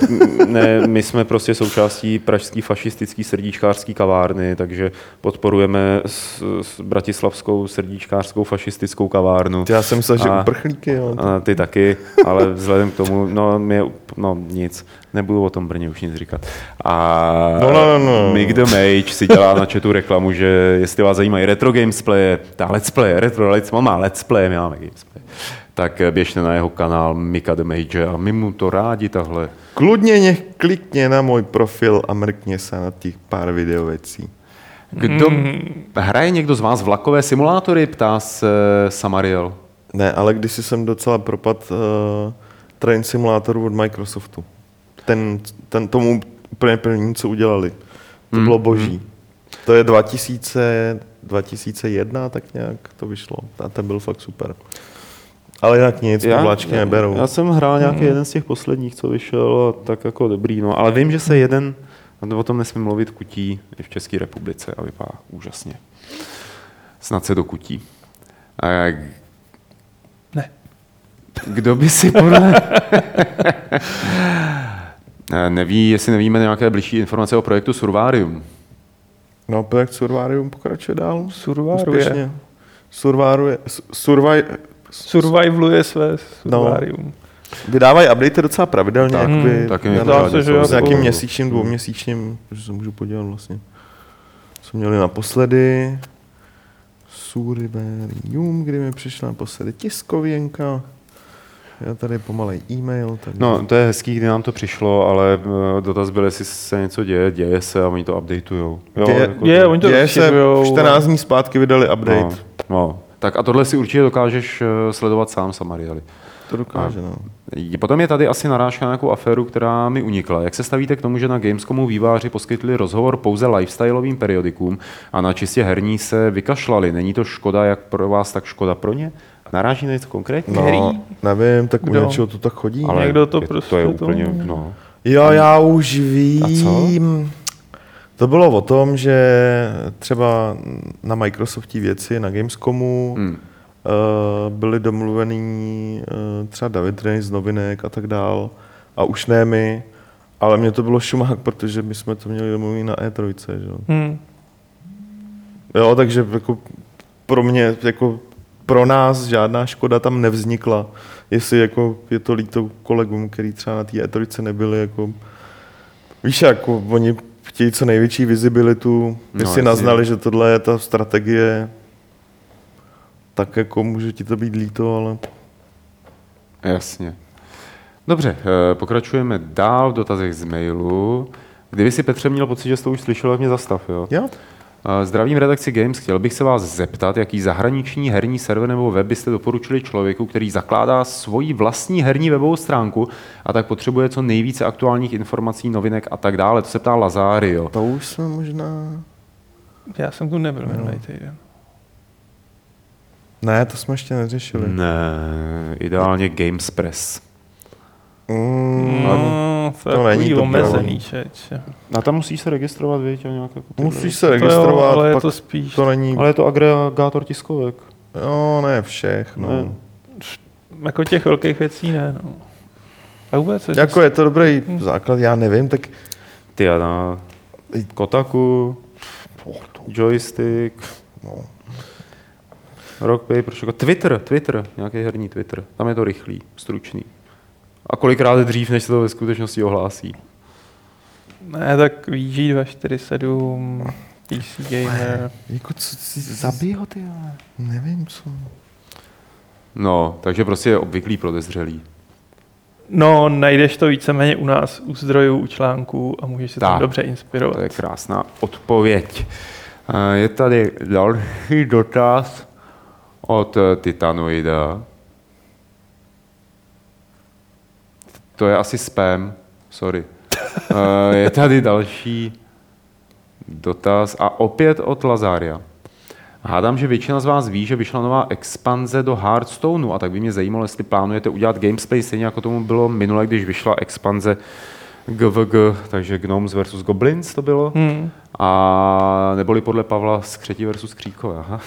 ne, my jsme prostě součástí pražský fašistický srdíčkářský kavárny, takže podporujeme s, s bratislavskou srdíčkářskou fašistickou kavárnu. Já jsem myslel, že uprchlíky. Jo. A ty taky, ale vzhledem k tomu, no, mě, no nic, nebudu o tom Brně už nic říkat. A no, no, no, no. Mick the Mage si dělá na chatu reklamu, že jestli vás zajímají retro gamesplay, ta let's play, retro let's, má let's play, my máme gamesplay tak běžte na jeho kanál Mika the Mage a my mu to rádi tahle. Kludně nech klikně na můj profil a mrkně se na těch pár videovecí. Kdo, mm. hraje někdo z vás vlakové simulátory, ptá se Samariel. Ne, ale když jsem docela propad uh, train simulátoru od Microsoftu. Ten, ten tomu úplně první, co udělali. To mm. bylo boží. Mm. To je 2000, 2001, tak nějak to vyšlo. A ten byl fakt super. Ale jinak nic, já, vláčky neberou. Já jsem hrál nějaký mm. jeden z těch posledních, co vyšel, a tak jako dobrý, no. Ale vím, že se jeden, o tom nesmím mluvit, kutí i v České republice a vypadá úžasně. Snad se do kutí. A. Kdo by si podle... Neví, jestli nevíme nějaké blížší informace o projektu Survarium. No, projekt Survarium pokračuje dál. Survarium. Survarium. Survarium survivaluje své survarium. No. Vydávají update docela pravidelně, tak, jakoby, hmm, taky mě se, že s nějakým jako... měsíčním, dvouměsíčním, že se můžu podívat vlastně. Co měli naposledy? Survarium, kdy mi přišla naposledy tiskověnka. Já tady pomalej e-mail. Tak no, to je hezký, kdy nám to přišlo, ale eh, dotaz byl, jestli se něco děje, děje se a oni to updateujou. Jo, děje, jako děje, to, oni to děje se, 14 dní zpátky vydali update. No, no. Tak a tohle si určitě dokážeš eh, sledovat sám, Samarieli. To dokáže, no. Potom je tady asi narážka na nějakou aféru, která mi unikla. Jak se stavíte k tomu, že na Gamescomu výváři poskytli rozhovor pouze lifestyleovým periodikům a na čistě herní se vykašlali? Není to škoda jak pro vás, tak škoda pro ně? Naráží na něco konkrétně? No, nevím, tak u něčeho to tak chodí. Ale někdo to je, prostě to je úplně, no. Jo, já už vím. A co? To bylo o tom, že třeba na Microsoftí věci, na Gamescomu hmm. uh, byli domluvený uh, třeba David Rey z novinek a tak dál a už ne my, ale mě to bylo šumák, protože my jsme to měli domluvený na E3, že? Hmm. Jo, takže jako pro mě, jako pro nás žádná škoda tam nevznikla. Jestli jako je to líto kolegům, který třeba na té E3 nebyli, jako víš, jako oni chtějí co největší vizibilitu. My no, si naznali, že tohle je ta strategie, tak jako může ti to být líto, ale... Jasně. Dobře, eh, pokračujeme dál v dotazech z mailu. Kdyby si Petře měl pocit, že jsi to už slyšel, tak mě zastav, jo? Jo. Zdravím redakci Games. Chtěl bych se vás zeptat, jaký zahraniční herní server nebo web byste doporučili člověku, který zakládá svoji vlastní herní webovou stránku a tak potřebuje co nejvíce aktuálních informací, novinek a tak dále. To se ptá Lazario. To už jsme možná... Já jsem tu nebyl minulý týden. Ne, to jsme ještě neřešili. Ne, ideálně Gamespress. Mm, No, to, to není omezený, čeče. A tam musíš se registrovat, víš, a nějak jako tyhle musíš se To jo, registrovat, ale je pak to spíš... to není... Ale je to agregátor tiskovek. Jo, ne všech, no. Ne. Jako těch velkých věcí ne, no. A vůbec, Jako je to dobrý základ, já nevím, tak Ty a na Kotaku, joystick, no, Rock Paper, Shotgun. Twitter, Twitter, nějaký herní Twitter. Tam je to rychlý, stručný. A kolikrát dřív, než se to ve skutečnosti ohlásí. Ne, tak VG247, PC Gamer. jako co si... Zabij ho, ty ale. Nevím, co... No, takže prostě je obvyklý podezřelý. No, najdeš to víceméně u nás, u zdrojů, u článků a můžeš se tam Tak. dobře inspirovat. To je krásná odpověď. A Je tady další dotaz od eh, Titanoida. To je asi spam, sorry. Eh, Je tady další dotaz a opět od Lazária. Hádám, že většina z vás ví, že vyšla nová expanze do Hearthstoneu a tak by mě zajímalo, jestli plánujete udělat gameplay stejně jako tomu bylo minule, když vyšla expanze GVG, takže Gnomes versus Goblins to bylo. Hmm. A neboli podle Pavla Skřetí versus Kříkové. Aha.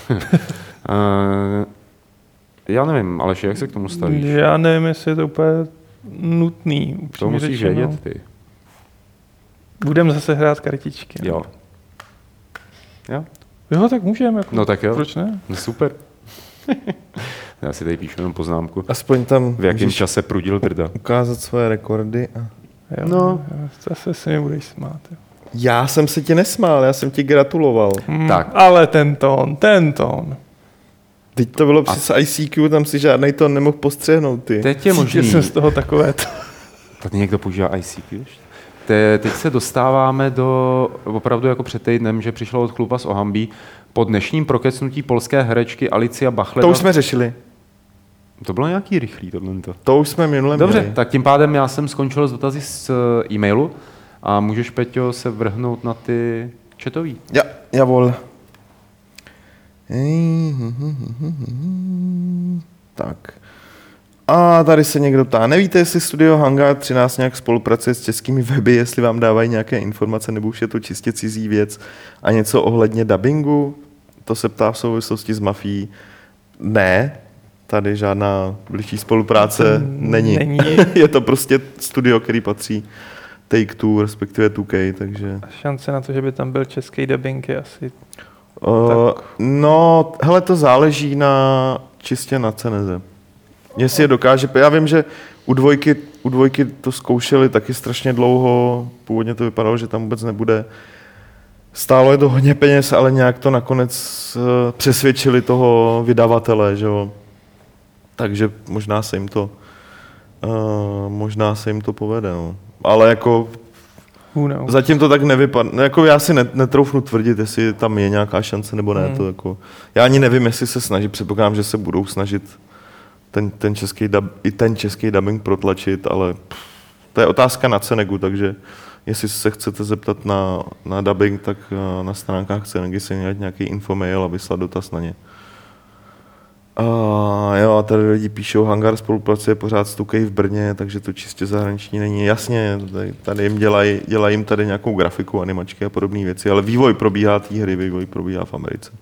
Eh, Já nevím, ale jak se k tomu stavíš? Já nevím, jestli je to úplně nutný. To musíš řečeno. vědět ty. Budeme zase hrát kartičky. Jo. Jo? Jo, tak můžeme. Jako. No tak jo. Proč ne? No super. Já si tady píšu jenom poznámku. Aspoň tam V jakém čase prudil drda. ukázat svoje rekordy. A... Jo, No. jo, Zase si mi budeš smát. Jo. Já jsem se ti nesmál, já jsem ti gratuloval. Hmm, Tak. Ale ten tón, ten tón. Teď to bylo přes ICQ, tam si žádný to nemohl postřehnout ty. Teď je Cítil možný. jsem z toho takové to. Tady někdo používá ICQ ještě? Te, teď se dostáváme do opravdu jako před týdnem, že přišlo od kluba z Ohambí po dnešním prokecnutí polské herečky Alicia Bachleda. To už jsme řešili. to bylo nějaký rychlý tohle. To už jsme minule Dobře, měli. tak tím pádem já jsem skončil s dotazy z eh, e-mailu a můžeš, Peťo, se vrhnout na ty četový. Ja, javol. Tak. A tady se někdo ptá, nevíte, jestli Studio Hangar 13 nějak spolupracuje s českými weby, jestli vám dávají nějaké informace, nebo už je to čistě cizí věc a něco ohledně dubbingu? To se ptá v souvislosti s mafií. Ne, tady žádná blížší spolupráce není. Není. je to prostě studio, který patří Take Two, respektive 2K, takže... Šance na to, že by tam byl český dubbing je asi... Uh, no, hele, to záleží na čistě na ceneze. Jestli je dokáže, já vím, že u dvojky, u dvojky to zkoušeli taky strašně dlouho, původně to vypadalo, že tam vůbec nebude. Stálo je to hodně peněz, ale nějak to nakonec uh, přesvědčili toho vydavatele, že jo. Takže možná se jim to, uh, možná se jim to povede, no. Ale jako Who knows? Zatím to tak nevypadá. No, jako já si net, netroufnu tvrdit, jestli tam je nějaká šance nebo ne. Hmm. To jako, já ani nevím, jestli se snaží. Předpokládám, že se budou snažit ten, ten český dub, i ten český dubbing protlačit, ale pff, to je otázka na Cenegu, takže jestli se chcete zeptat na, na dubbing, tak eh, na stránkách Cenegy se najít nějaký infomail a vyslat dotaz na ně. A jo, a tady lidi píšou, Hangar spolupracuje pořád s Tukej v Brně, takže to čistě zahraniční není. Jasně, tady, tady jim dělají, dělají jim tady nějakou grafiku, animačky a podobné věci, ale vývoj probíhá té hry, vývoj probíhá v Americe.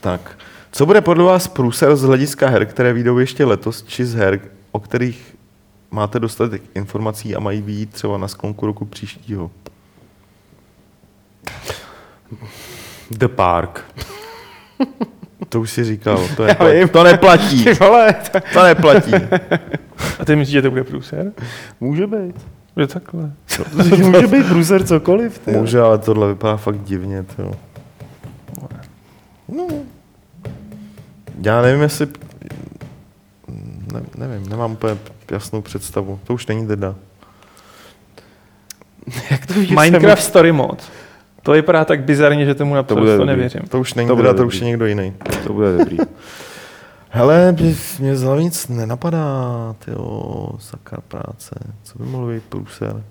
Tak, co bude podle vás průser z hlediska her, které vyjdou ještě letos, či z her, o kterých máte dostatek informací a mají být třeba na sklonku roku příštího? The Park. To už si říkal, to, Já neplatí. vím. to neplatí, Ty vole, to to neplatí. A ty myslíš, že to bude průser? může být. Je takhle. může být bruzer cokoliv. Ty. Může, ale tohle vypadá fakt divně. To. No. Já nevím, jestli... Ne, nevím, nemám úplně jasnou představu. To už není Deda. Jak to víš, Minecraft Story Mode. To vypadá tak bizarně, že tomu bude to, nevěřím. To už není To Deda, to už je někdo jiný. To bude dobrý. Hele, mě, z hlavy nic nenapadá, tyjo, sakra práce. Co by mohlo být průser?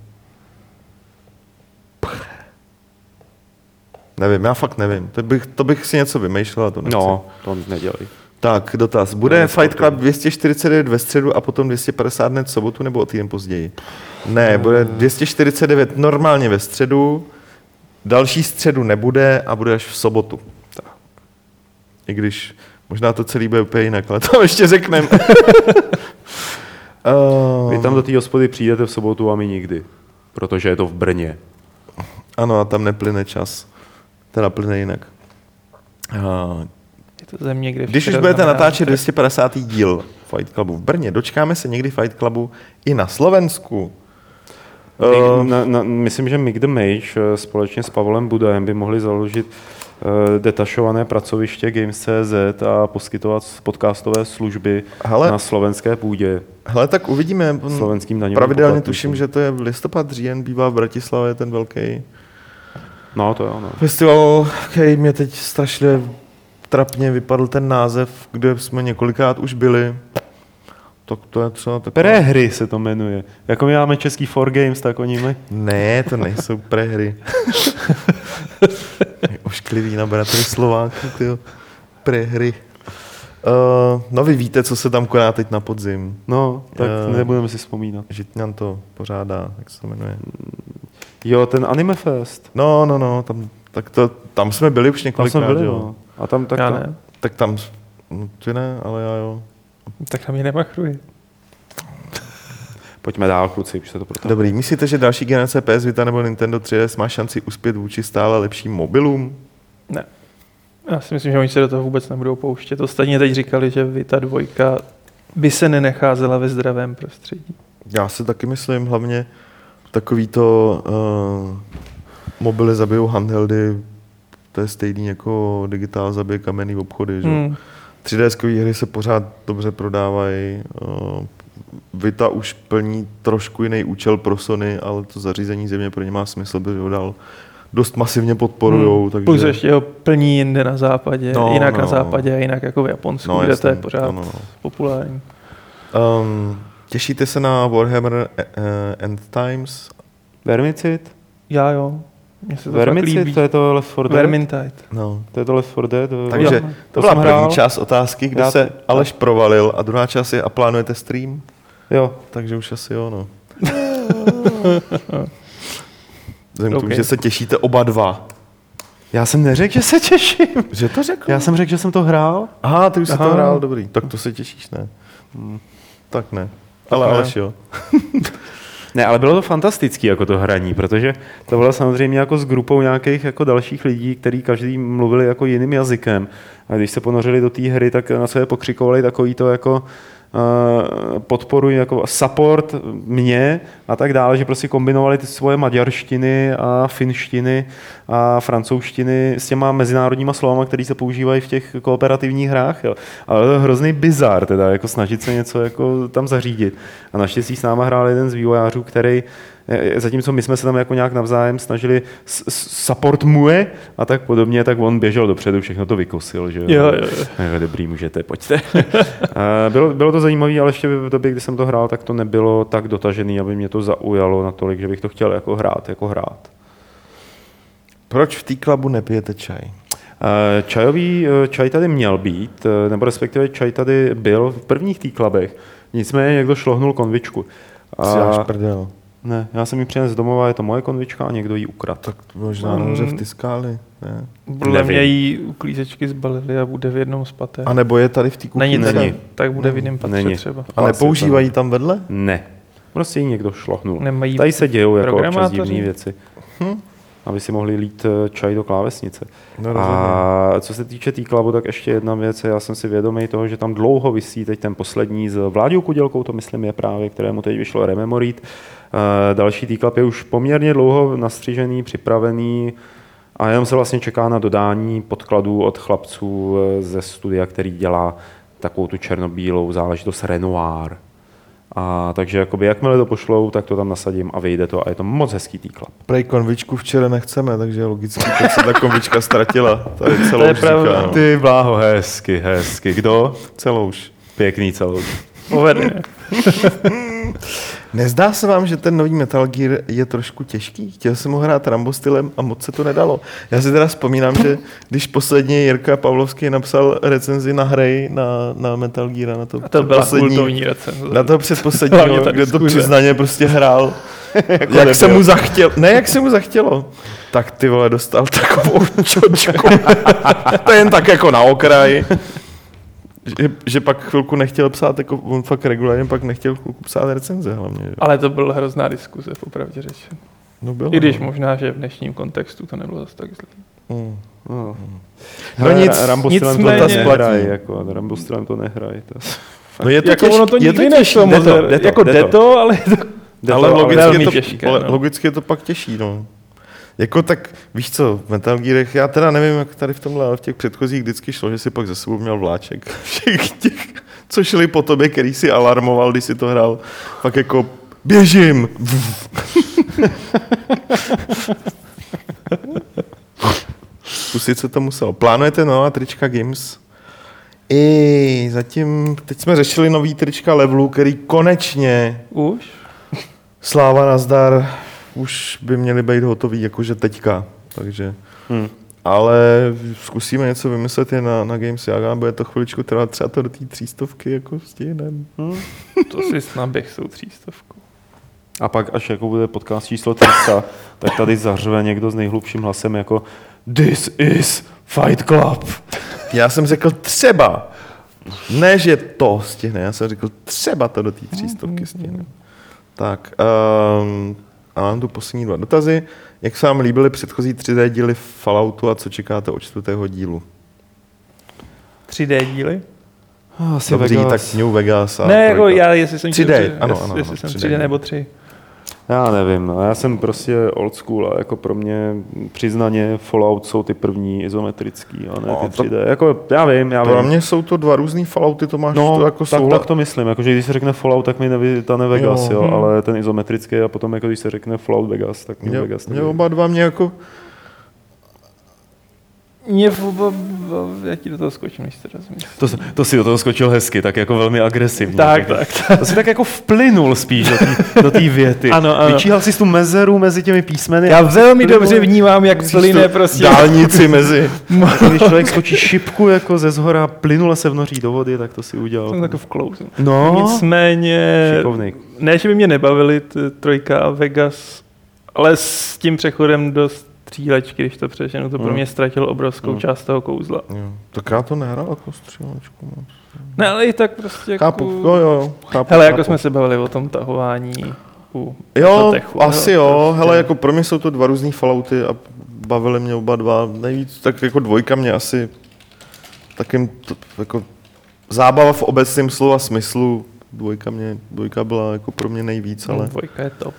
Nevím, já fakt nevím. To bych, to bych si něco vymýšlel a to nechci. No, to nedělej. Tak, dotaz. Bude Ne, Fight. Club 249 ve středu a potom 250 hned v sobotu nebo o týden později? Ne, bude 249 normálně ve středu, další středu nebude a bude až v sobotu. Tak. I když možná to celý bude úplně jinak, ale to ještě řekneme. uh, Vy tam do té hospody přijdete v sobotu a my nikdy. Protože je to v Brně. Ano, a tam neplyne čas. Teda plyne jinak. Uh, Je to země, kde Když už budete natáčet vítr. 250. díl Fight Clubu v Brně, dočkáme se někdy Fight Clubu i na Slovensku. Uh, Uh, na, na, myslím, že Mick the Mage eh, společně s Pavlem Budajem by mohli založit uh, detašované pracoviště Games.cz a poskytovat podcastové služby Hele. na slovenské půdě. hele, tak uvidíme. Slovenským daňovým Pravidelně poplatníkům. tuším, že to je v listopad, říjen, bývá v Bratislavě ten velký No, to jo, no. festival, který mě teď strašně trapně vypadl ten název, kde jsme několikrát už byli. Tak to je třeba taková... Prehry se to jmenuje. Jako my máme český For Games, tak oni mají. Ne, to nejsou prehry. Ošklivý na bratry Slováky, tyjo. Prehry. Uh, no vy víte, co se tam koná teď na podzim. No, tak Eh. nebudeme si vzpomínat. Žitňan to pořádá, jak se to jmenuje. Jo, ten Anime Fest. No, no, no, tam, tak to, tam jsme byli už Tam několikrát, jsme byli, jo. no. A tam tak Já ne. Tak tam, no, ty ne, ale já jo. Tak tam je nemachruji. Pojďme dál, kluci, už se to protáhne. Dobrý, myslíte, že další generace PS Vita nebo Nintendo 3DS má šanci uspět vůči stále lepším mobilům? Ne. Já si myslím, že oni se do toho vůbec nebudou pouštět. Ostatně teď říkali, že Vita dvojka by se nenecházela ve zdravém prostředí. Já si taky myslím, hlavně takový to uh, mobily zabijou handheldy, to je stejný jako digitál zabije kamenný obchody. Že? Hmm. Hmm. 3D hry se pořád dobře prodávají. Uh, Vita už plní trošku jiný účel pro Sony, ale to zařízení země pro ně má smysl, protože ho dál dost masivně podporujou. Hmm. Takže... Plus ještě ho plní jinde na západě, No, jinak no. na západě a jinak jako v Japonsku, no, kde jasně, to je pořád no, no, no, no. no. populární. Um, těšíte se na Warhammer uh, End Times? Vermicid? Já jo, mně se to fakt Vermicid, líbí. to je to Left 4 Dead? Vermintide. No. To je to Left 4 Dead? to- Takže to, to byla první hrál. část otázky, kde Já- se Aleš provalil a druhá část je a plánujete stream? Jo, Takže už asi jo, no. Vzhledem k tomu, Ok. že se těšíte oba dva. já jsem neřekl, že se těším. Že to řekl? Já jsem řekl, že jsem to hrál. Aha, ty už jsi to hrál, dobrý. Tak to se těšíš, ne? Hmm. Tak ne. Ale ne. Aleš jo. Ne, ale bylo to fantastický jako to hraní, protože to bylo samozřejmě jako s grupou nějakých jako dalších lidí, kteří každý mluvili jako jiným jazykem. A když se ponořili do té hry, tak na sebe pokřikovali takový to jako podporují jako support mě a tak dále, že prostě kombinovali ty svoje maďarštiny a finštiny a francouzštiny s těma mezinárodníma slovama, které se používají v těch kooperativních hrách. Jo. Ale to je hrozný bizar, teda jako snažit se něco jako tam zařídit. A naštěstí s náma hrál jeden z vývojářů, který eh, zatímco my jsme se tam jako nějak navzájem snažili support mue a tak podobně, tak on běžel dopředu, všechno to vykosil. Že? Jo, jo, jo. Dobrý, můžete, pojďte. Eh, bylo, bylo to zajímavé, ale ještě v době, kdy jsem to hrál, tak to nebylo tak dotažený, aby mě to zaujalo natolik, že bych to chtěl jako hrát, jako hrát. Proč v té klubu nepijete čaj? Eh, Čajový eh, čaj tady měl být, eh, nebo respektive čaj tady byl v prvních týklabech, nicméně někdo šlohnul konvičku. A... Si dáš prdel. Ne, já jsem ji přinesl z domova, je to moje konvička a někdo ji ukradl. Tak možná Mm. nahoře v Tiskáli. Ne? Podle mě jí uklízečky zbalili a bude v jednom spatě. A nebo je tady v té kuchyni? Není Není. tak bude v jiném patře Není. třeba. A nepoužívají tam vedle? Ne, prostě ji někdo šlohnul. Nemají Tady se dějou jako občas divné věci. Hm. Aby si mohli lít eh, čaj do klávesnice. No, a co se týče té klavu, tak ještě jedna věc, já jsem si vědomý toho, že tam dlouho vysí teď ten poslední s Vláďou Kudělkou, to myslím je právě, kterému teď vyšlo Rememorit. Eh, Další týklap je už poměrně dlouho nastřížený, připravený a jenom se vlastně čeká na dodání podkladů od chlapců eh, ze studia, který dělá takovou tu černobílou záležitost Renoir. A takže jakoby, jakmile to pošlou, tak to tam nasadím a vyjde to a je to moc hezký týklap. Prej konvičku včera nechceme, takže logicky teď se ta konvička ztratila. Tady celou To je pravda. no. Ty bláho, hezky, hezky. Kdo? Celou už. Pěkný celou. povede. Nezdá se vám, že ten nový Metal Gear je trošku těžký? Chtěl jsem ho hrát Rambo stylem a moc se to nedalo. Já si teda vzpomínám, že když posledně Jirka Pavlovský napsal recenzi na hry na, na Metal Gear, na to, A to byla kultovní recenze. Na to předposledního, kde to přiznaně prostě hrál. Jako jak se mu zachtělo. Ne, jak se mu zachtělo. Tak ty vole, dostal takovou čočku. to je jen tak jako na okraj. Že, že, pak chvilku nechtěl psát, jako on fakt regulárně pak nechtěl chvilku psát recenze hlavně. Že? Ale to byla hrozná diskuze, popravdě řečeno. No bylo, I když no. možná, že v dnešním kontextu to nebylo zase tak zlý. Mm. No, No nic, Rambo stylem to nicméně- nehraj, jako, Rambo stylem to nehraj. To... No je to jako těžký, ono to je nikdy nešlo jde to, jde to, jako jde to. to, ale je to Jde ale to, logicky, je velmi to, těžké, ale no. logicky je to pak těžší, no. Jako tak, víš co, v Metal Gearech, já teda nevím, jak tady v tomhle, ale v těch předchozích vždycky šlo, že si pak ze sebou měl vláček všech těch, co šli po tobě, který si alarmoval, když si to hrál, pak jako běžím. Zkusit se to muselo. Plánujete nová trička Games? I zatím, teď jsme řešili nový trička levelu, který konečně Už? Sláva nazdar, už by měly být hotový jakože teďka, takže... Hmm. Ale zkusíme něco vymyslet i na, na Games Jaga, bude to chviličku trvat třeba to do té třístovky, jako stihneme. Hmm. To si snad bych jsou třístovku. A pak, až jako bude podcast číslo 300, tak tady zařve někdo s nejhlubším hlasem jako This is Fight Club. Já jsem řekl třeba, ne, že to stihne, já jsem řekl třeba to do té třístovky stihne. Tak, um, a mám tu poslední dva dotazy. Jak se vám líbily předchozí 3D díly Falloutu a co čekáte od čtvrtého dílu? 3D díly? Asi Dobrý, Vegas. tak New Vegas a ne, jako já, jestli jsem 3D, chtěl- ano, ano, jestli ano, jsem 3D. 3D nebo 3. Já nevím, no, já jsem prostě old school a jako pro mě přiznaně Fallout jsou ty první izometrický a ne No, ty to- 3D. Jako, já vím, já Pro vím. mě jsou to dva různý Fallouty, to máš No, to jako tak, souhla... tak to myslím, jakože když se řekne Fallout, tak mi nevytane Vegas, Jo. jo, Hmm. ale ten izometrický a potom jako když se řekne Fallout Vegas, tak mi Vegas mě oba dva mě jako... Mě v oba, já ti do toho skočím, než to rozumíš. To, to si do toho skočil hezky, tak jako velmi agresivně. Tak, řekl. tak, To si tak jako vplynul spíš do té věty. Ano, ano. Vyčíhal jsi tu mezeru mezi těmi písmeny. Já velmi Vplynul. dobře vnímám, jak plyne prostě. Dálnici mezi... Když člověk skočí šipku jako ze zhora, plynule se vnoří do vody, tak to si udělal. Jsem takový vklouzu. No, Nicméně, šikovnej. ne, že by mě nebavily t- trojka a Vegas, ale s tím přechodem do střílečky, když to přeženu, to pro Mm. mě ztratilo obrovskou Mm. část toho kouzla. Jo. Tak já to nehrál jako střílečku. moc. Ne, ale i tak prostě jako... Chápu, jo, jo, chápu. Hele, jako chápu. jsme se bavili o tom tahování u Jo, Zatechu, asi jo, jo, prostě. hele, jako pro mě jsou to dva různý Fallouty a bavily mě oba dva. Nejvíc, tak jako dvojka mě asi takým, jako zábava v obecném slova smyslu, dvojka mě, dvojka byla jako pro mě nejvíc, No, ale, dvojka je top.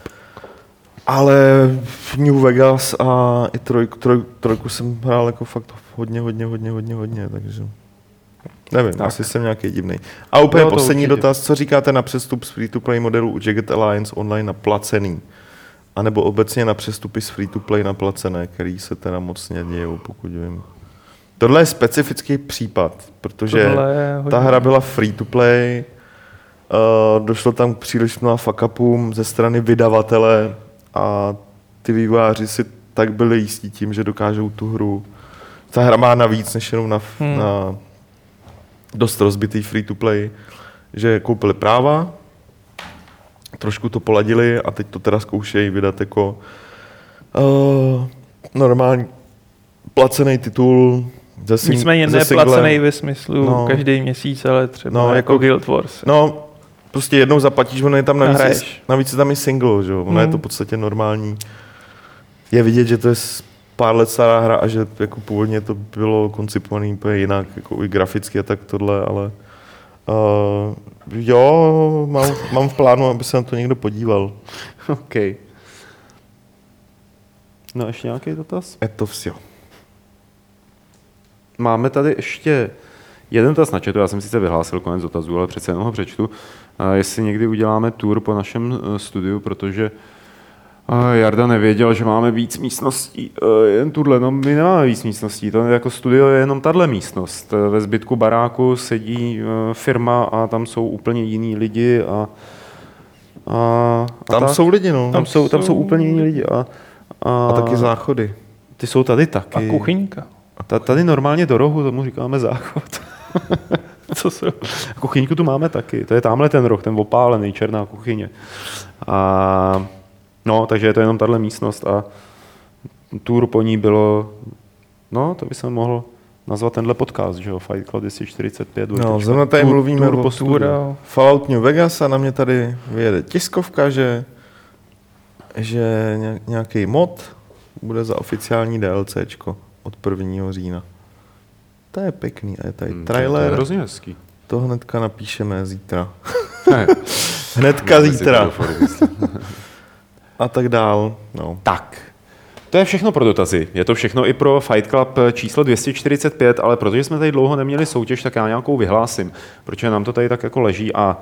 Ale v New Vegas a i trojku, troj, trojku jsem hrál jako fakt hodně, hodně, hodně, hodně, hodně, takže nevím, Tak. asi jsem nějaký divný. A úplně to poslední určitě. dotaz, co říkáte na přestup z free-to-play modelu u Jagged Alliance online na placený? A nebo obecně na přestupy z free-to-play na placené, který se teda moc nedějou, pokud vím. Tohle je specifický případ, protože ta hra byla free-to-play, uh, došlo tam k příliš mnoha fuck ze strany vydavatele a ty vývojáři si tak byli jistí tím, že dokážou tu hru. Ta hra má navíc než jenom na, Hmm. na dost rozbitý free-to-play, že koupili práva, trošku to poladili a teď to teda zkoušejí vydat jako uh, normální placený titul ze, sing- Nicméně neplacený ve smyslu No. každý měsíc, ale třeba no, jako, jako- Guild Wars. No, prostě jednou zaplatíš, ono je tam navíc, Nahraješ. navíc je tam i single, že jo? Ono Hmm. je to v podstatě normální. Je vidět, že to je pár let stará hra a že jako původně to bylo koncipované úplně jinak, jako i graficky a tak tohle, ale uh, jo, mám, mám v plánu, aby se na to někdo podíval. OK. No ještě nějaký dotaz? Je to vše. Máme tady ještě jeden dotaz na chatu, já jsem sice vyhlásil konec dotazů, ale přece jenom ho přečtu. A jestli někdy uděláme tour po našem eh, studiu, protože A Jarda nevěděl, že máme víc místností. E, Jen tuhle, no my nemáme víc místností, to je jako studio je jenom tahle místnost. Ve zbytku baráku sedí firma a tam jsou úplně jiní lidi a, a, a Tam tak. jsou lidi, no. tam jsou, tam jsou úplně jiní lidi a, a, A taky záchody. ty jsou tady A taky. kuchyňka. Ta, tady normálně do rohu, tomu říkáme záchod. Co jsou? Kuchyňku tu máme taky, to je tamhle ten roh, ten opálený, černá kuchyně. A, no, takže je to jenom tahle místnost a tour po ní bylo, no, to by se mohl nazvat tenhle podcast, že jo, Fight Club 245. No, zrovna tady Tour- mluvíme tour o tour. Fallout New Vegas a na mě tady vyjede tiskovka, že, že ně- nějaký mod bude za oficiální DLCčko od 1. října. To je pěkný. A je tady Hmm, je- To je trailer. hrozně hezký. To hnedka napíšeme zítra. Ne, Hnedka můžeme zítra. A tak dál. No. Tak. To je všechno pro dotazy. Je to všechno i pro Fight Club číslo 245, ale protože jsme tady dlouho neměli soutěž, tak já nějakou vyhlásím, protože nám to tady tak jako leží a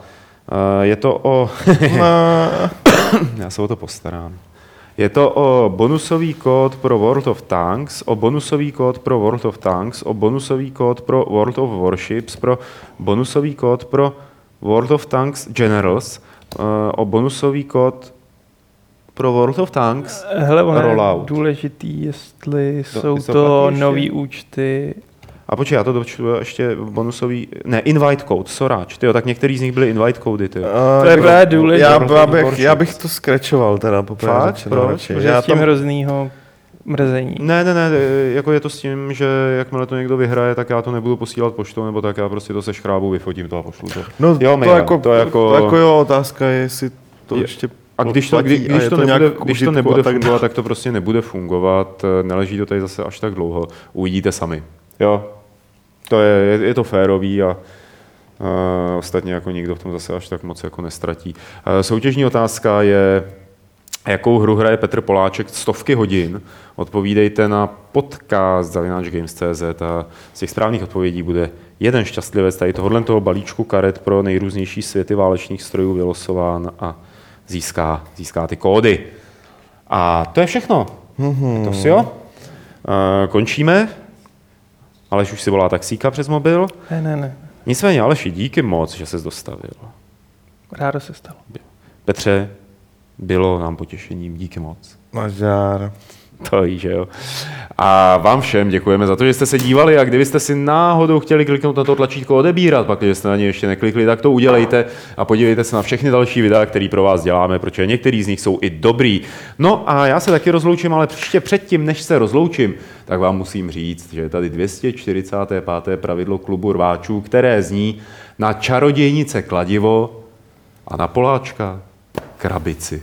uh, je to o... Já se o to postarám. Je to o bonusový kód pro World of Tanks, o bonusový kód pro World of Tanks, o bonusový kód pro World of Warships, pro bonusový kód pro World of Tanks Generals, uh, o bonusový kód pro World of Tanks Hele, ono je Rollout. důležitý, jestli To- jsou to nový účty. A počkej, já to dočtu ještě bonusový, ne, invite code, soráč, tyjo, tak některý z nich byly invite cody, tyjo. a- Takhle je důležité. Já, já, bych, já bych to skrečoval teda poprvé Fakt? Proč? Protože Já s tím tam, hroznýho mrzení. Ne, ne, ne, jako je to s tím, že jakmile to někdo vyhraje, tak já to nebudu posílat poštou, nebo tak já prostě to se škrábou vyfotím to a pošlu to. no, jo, to, jako, to jako- to jako jo, otázka je, jestli to Je- ještě A když to, kdy, když je to, nějak nebude, když to nebude tak fungovat, tak to prostě nebude fungovat, neleží to tady zase až tak dlouho, uvidíte sami. Jo, to je, je, je to férový a Uh, ostatně jako nikdo v tom zase až tak moc jako nestratí. Uh, soutěžní otázka je, jakou hru hraje Petr Poláček stovky hodin. Odpovídejte na podcast zavináčgames.cz a z těch správných odpovědí bude jeden šťastlivec tady tohohle toho balíčku karet pro nejrůznější světy válečných strojů vylosován a získá, získá ty kódy. A to je všechno. To si jo. Uh, končíme. Aleš už si volá taxíka přes mobil. Ne, ne, ne. Nicméně, Aleši, díky moc, že ses dostavil. Rádo se stalo. Petře, bylo nám potěšením, díky moc. Nažár. To ví, že jo. A vám všem děkujeme za to, že jste se dívali a kdybyste si náhodou chtěli kliknout na to tlačítko odebírat, pak když jste na ně ještě neklikli, tak to udělejte a podívejte se na všechny další videa, které pro vás děláme, protože některý z nich jsou i dobrý. No a já se taky rozloučím, ale ještě předtím, než se rozloučím, tak vám musím říct, že je tady 245. pravidlo klubu rváčů, které zní na čarodějnice kladivo a na Poláčka krabici.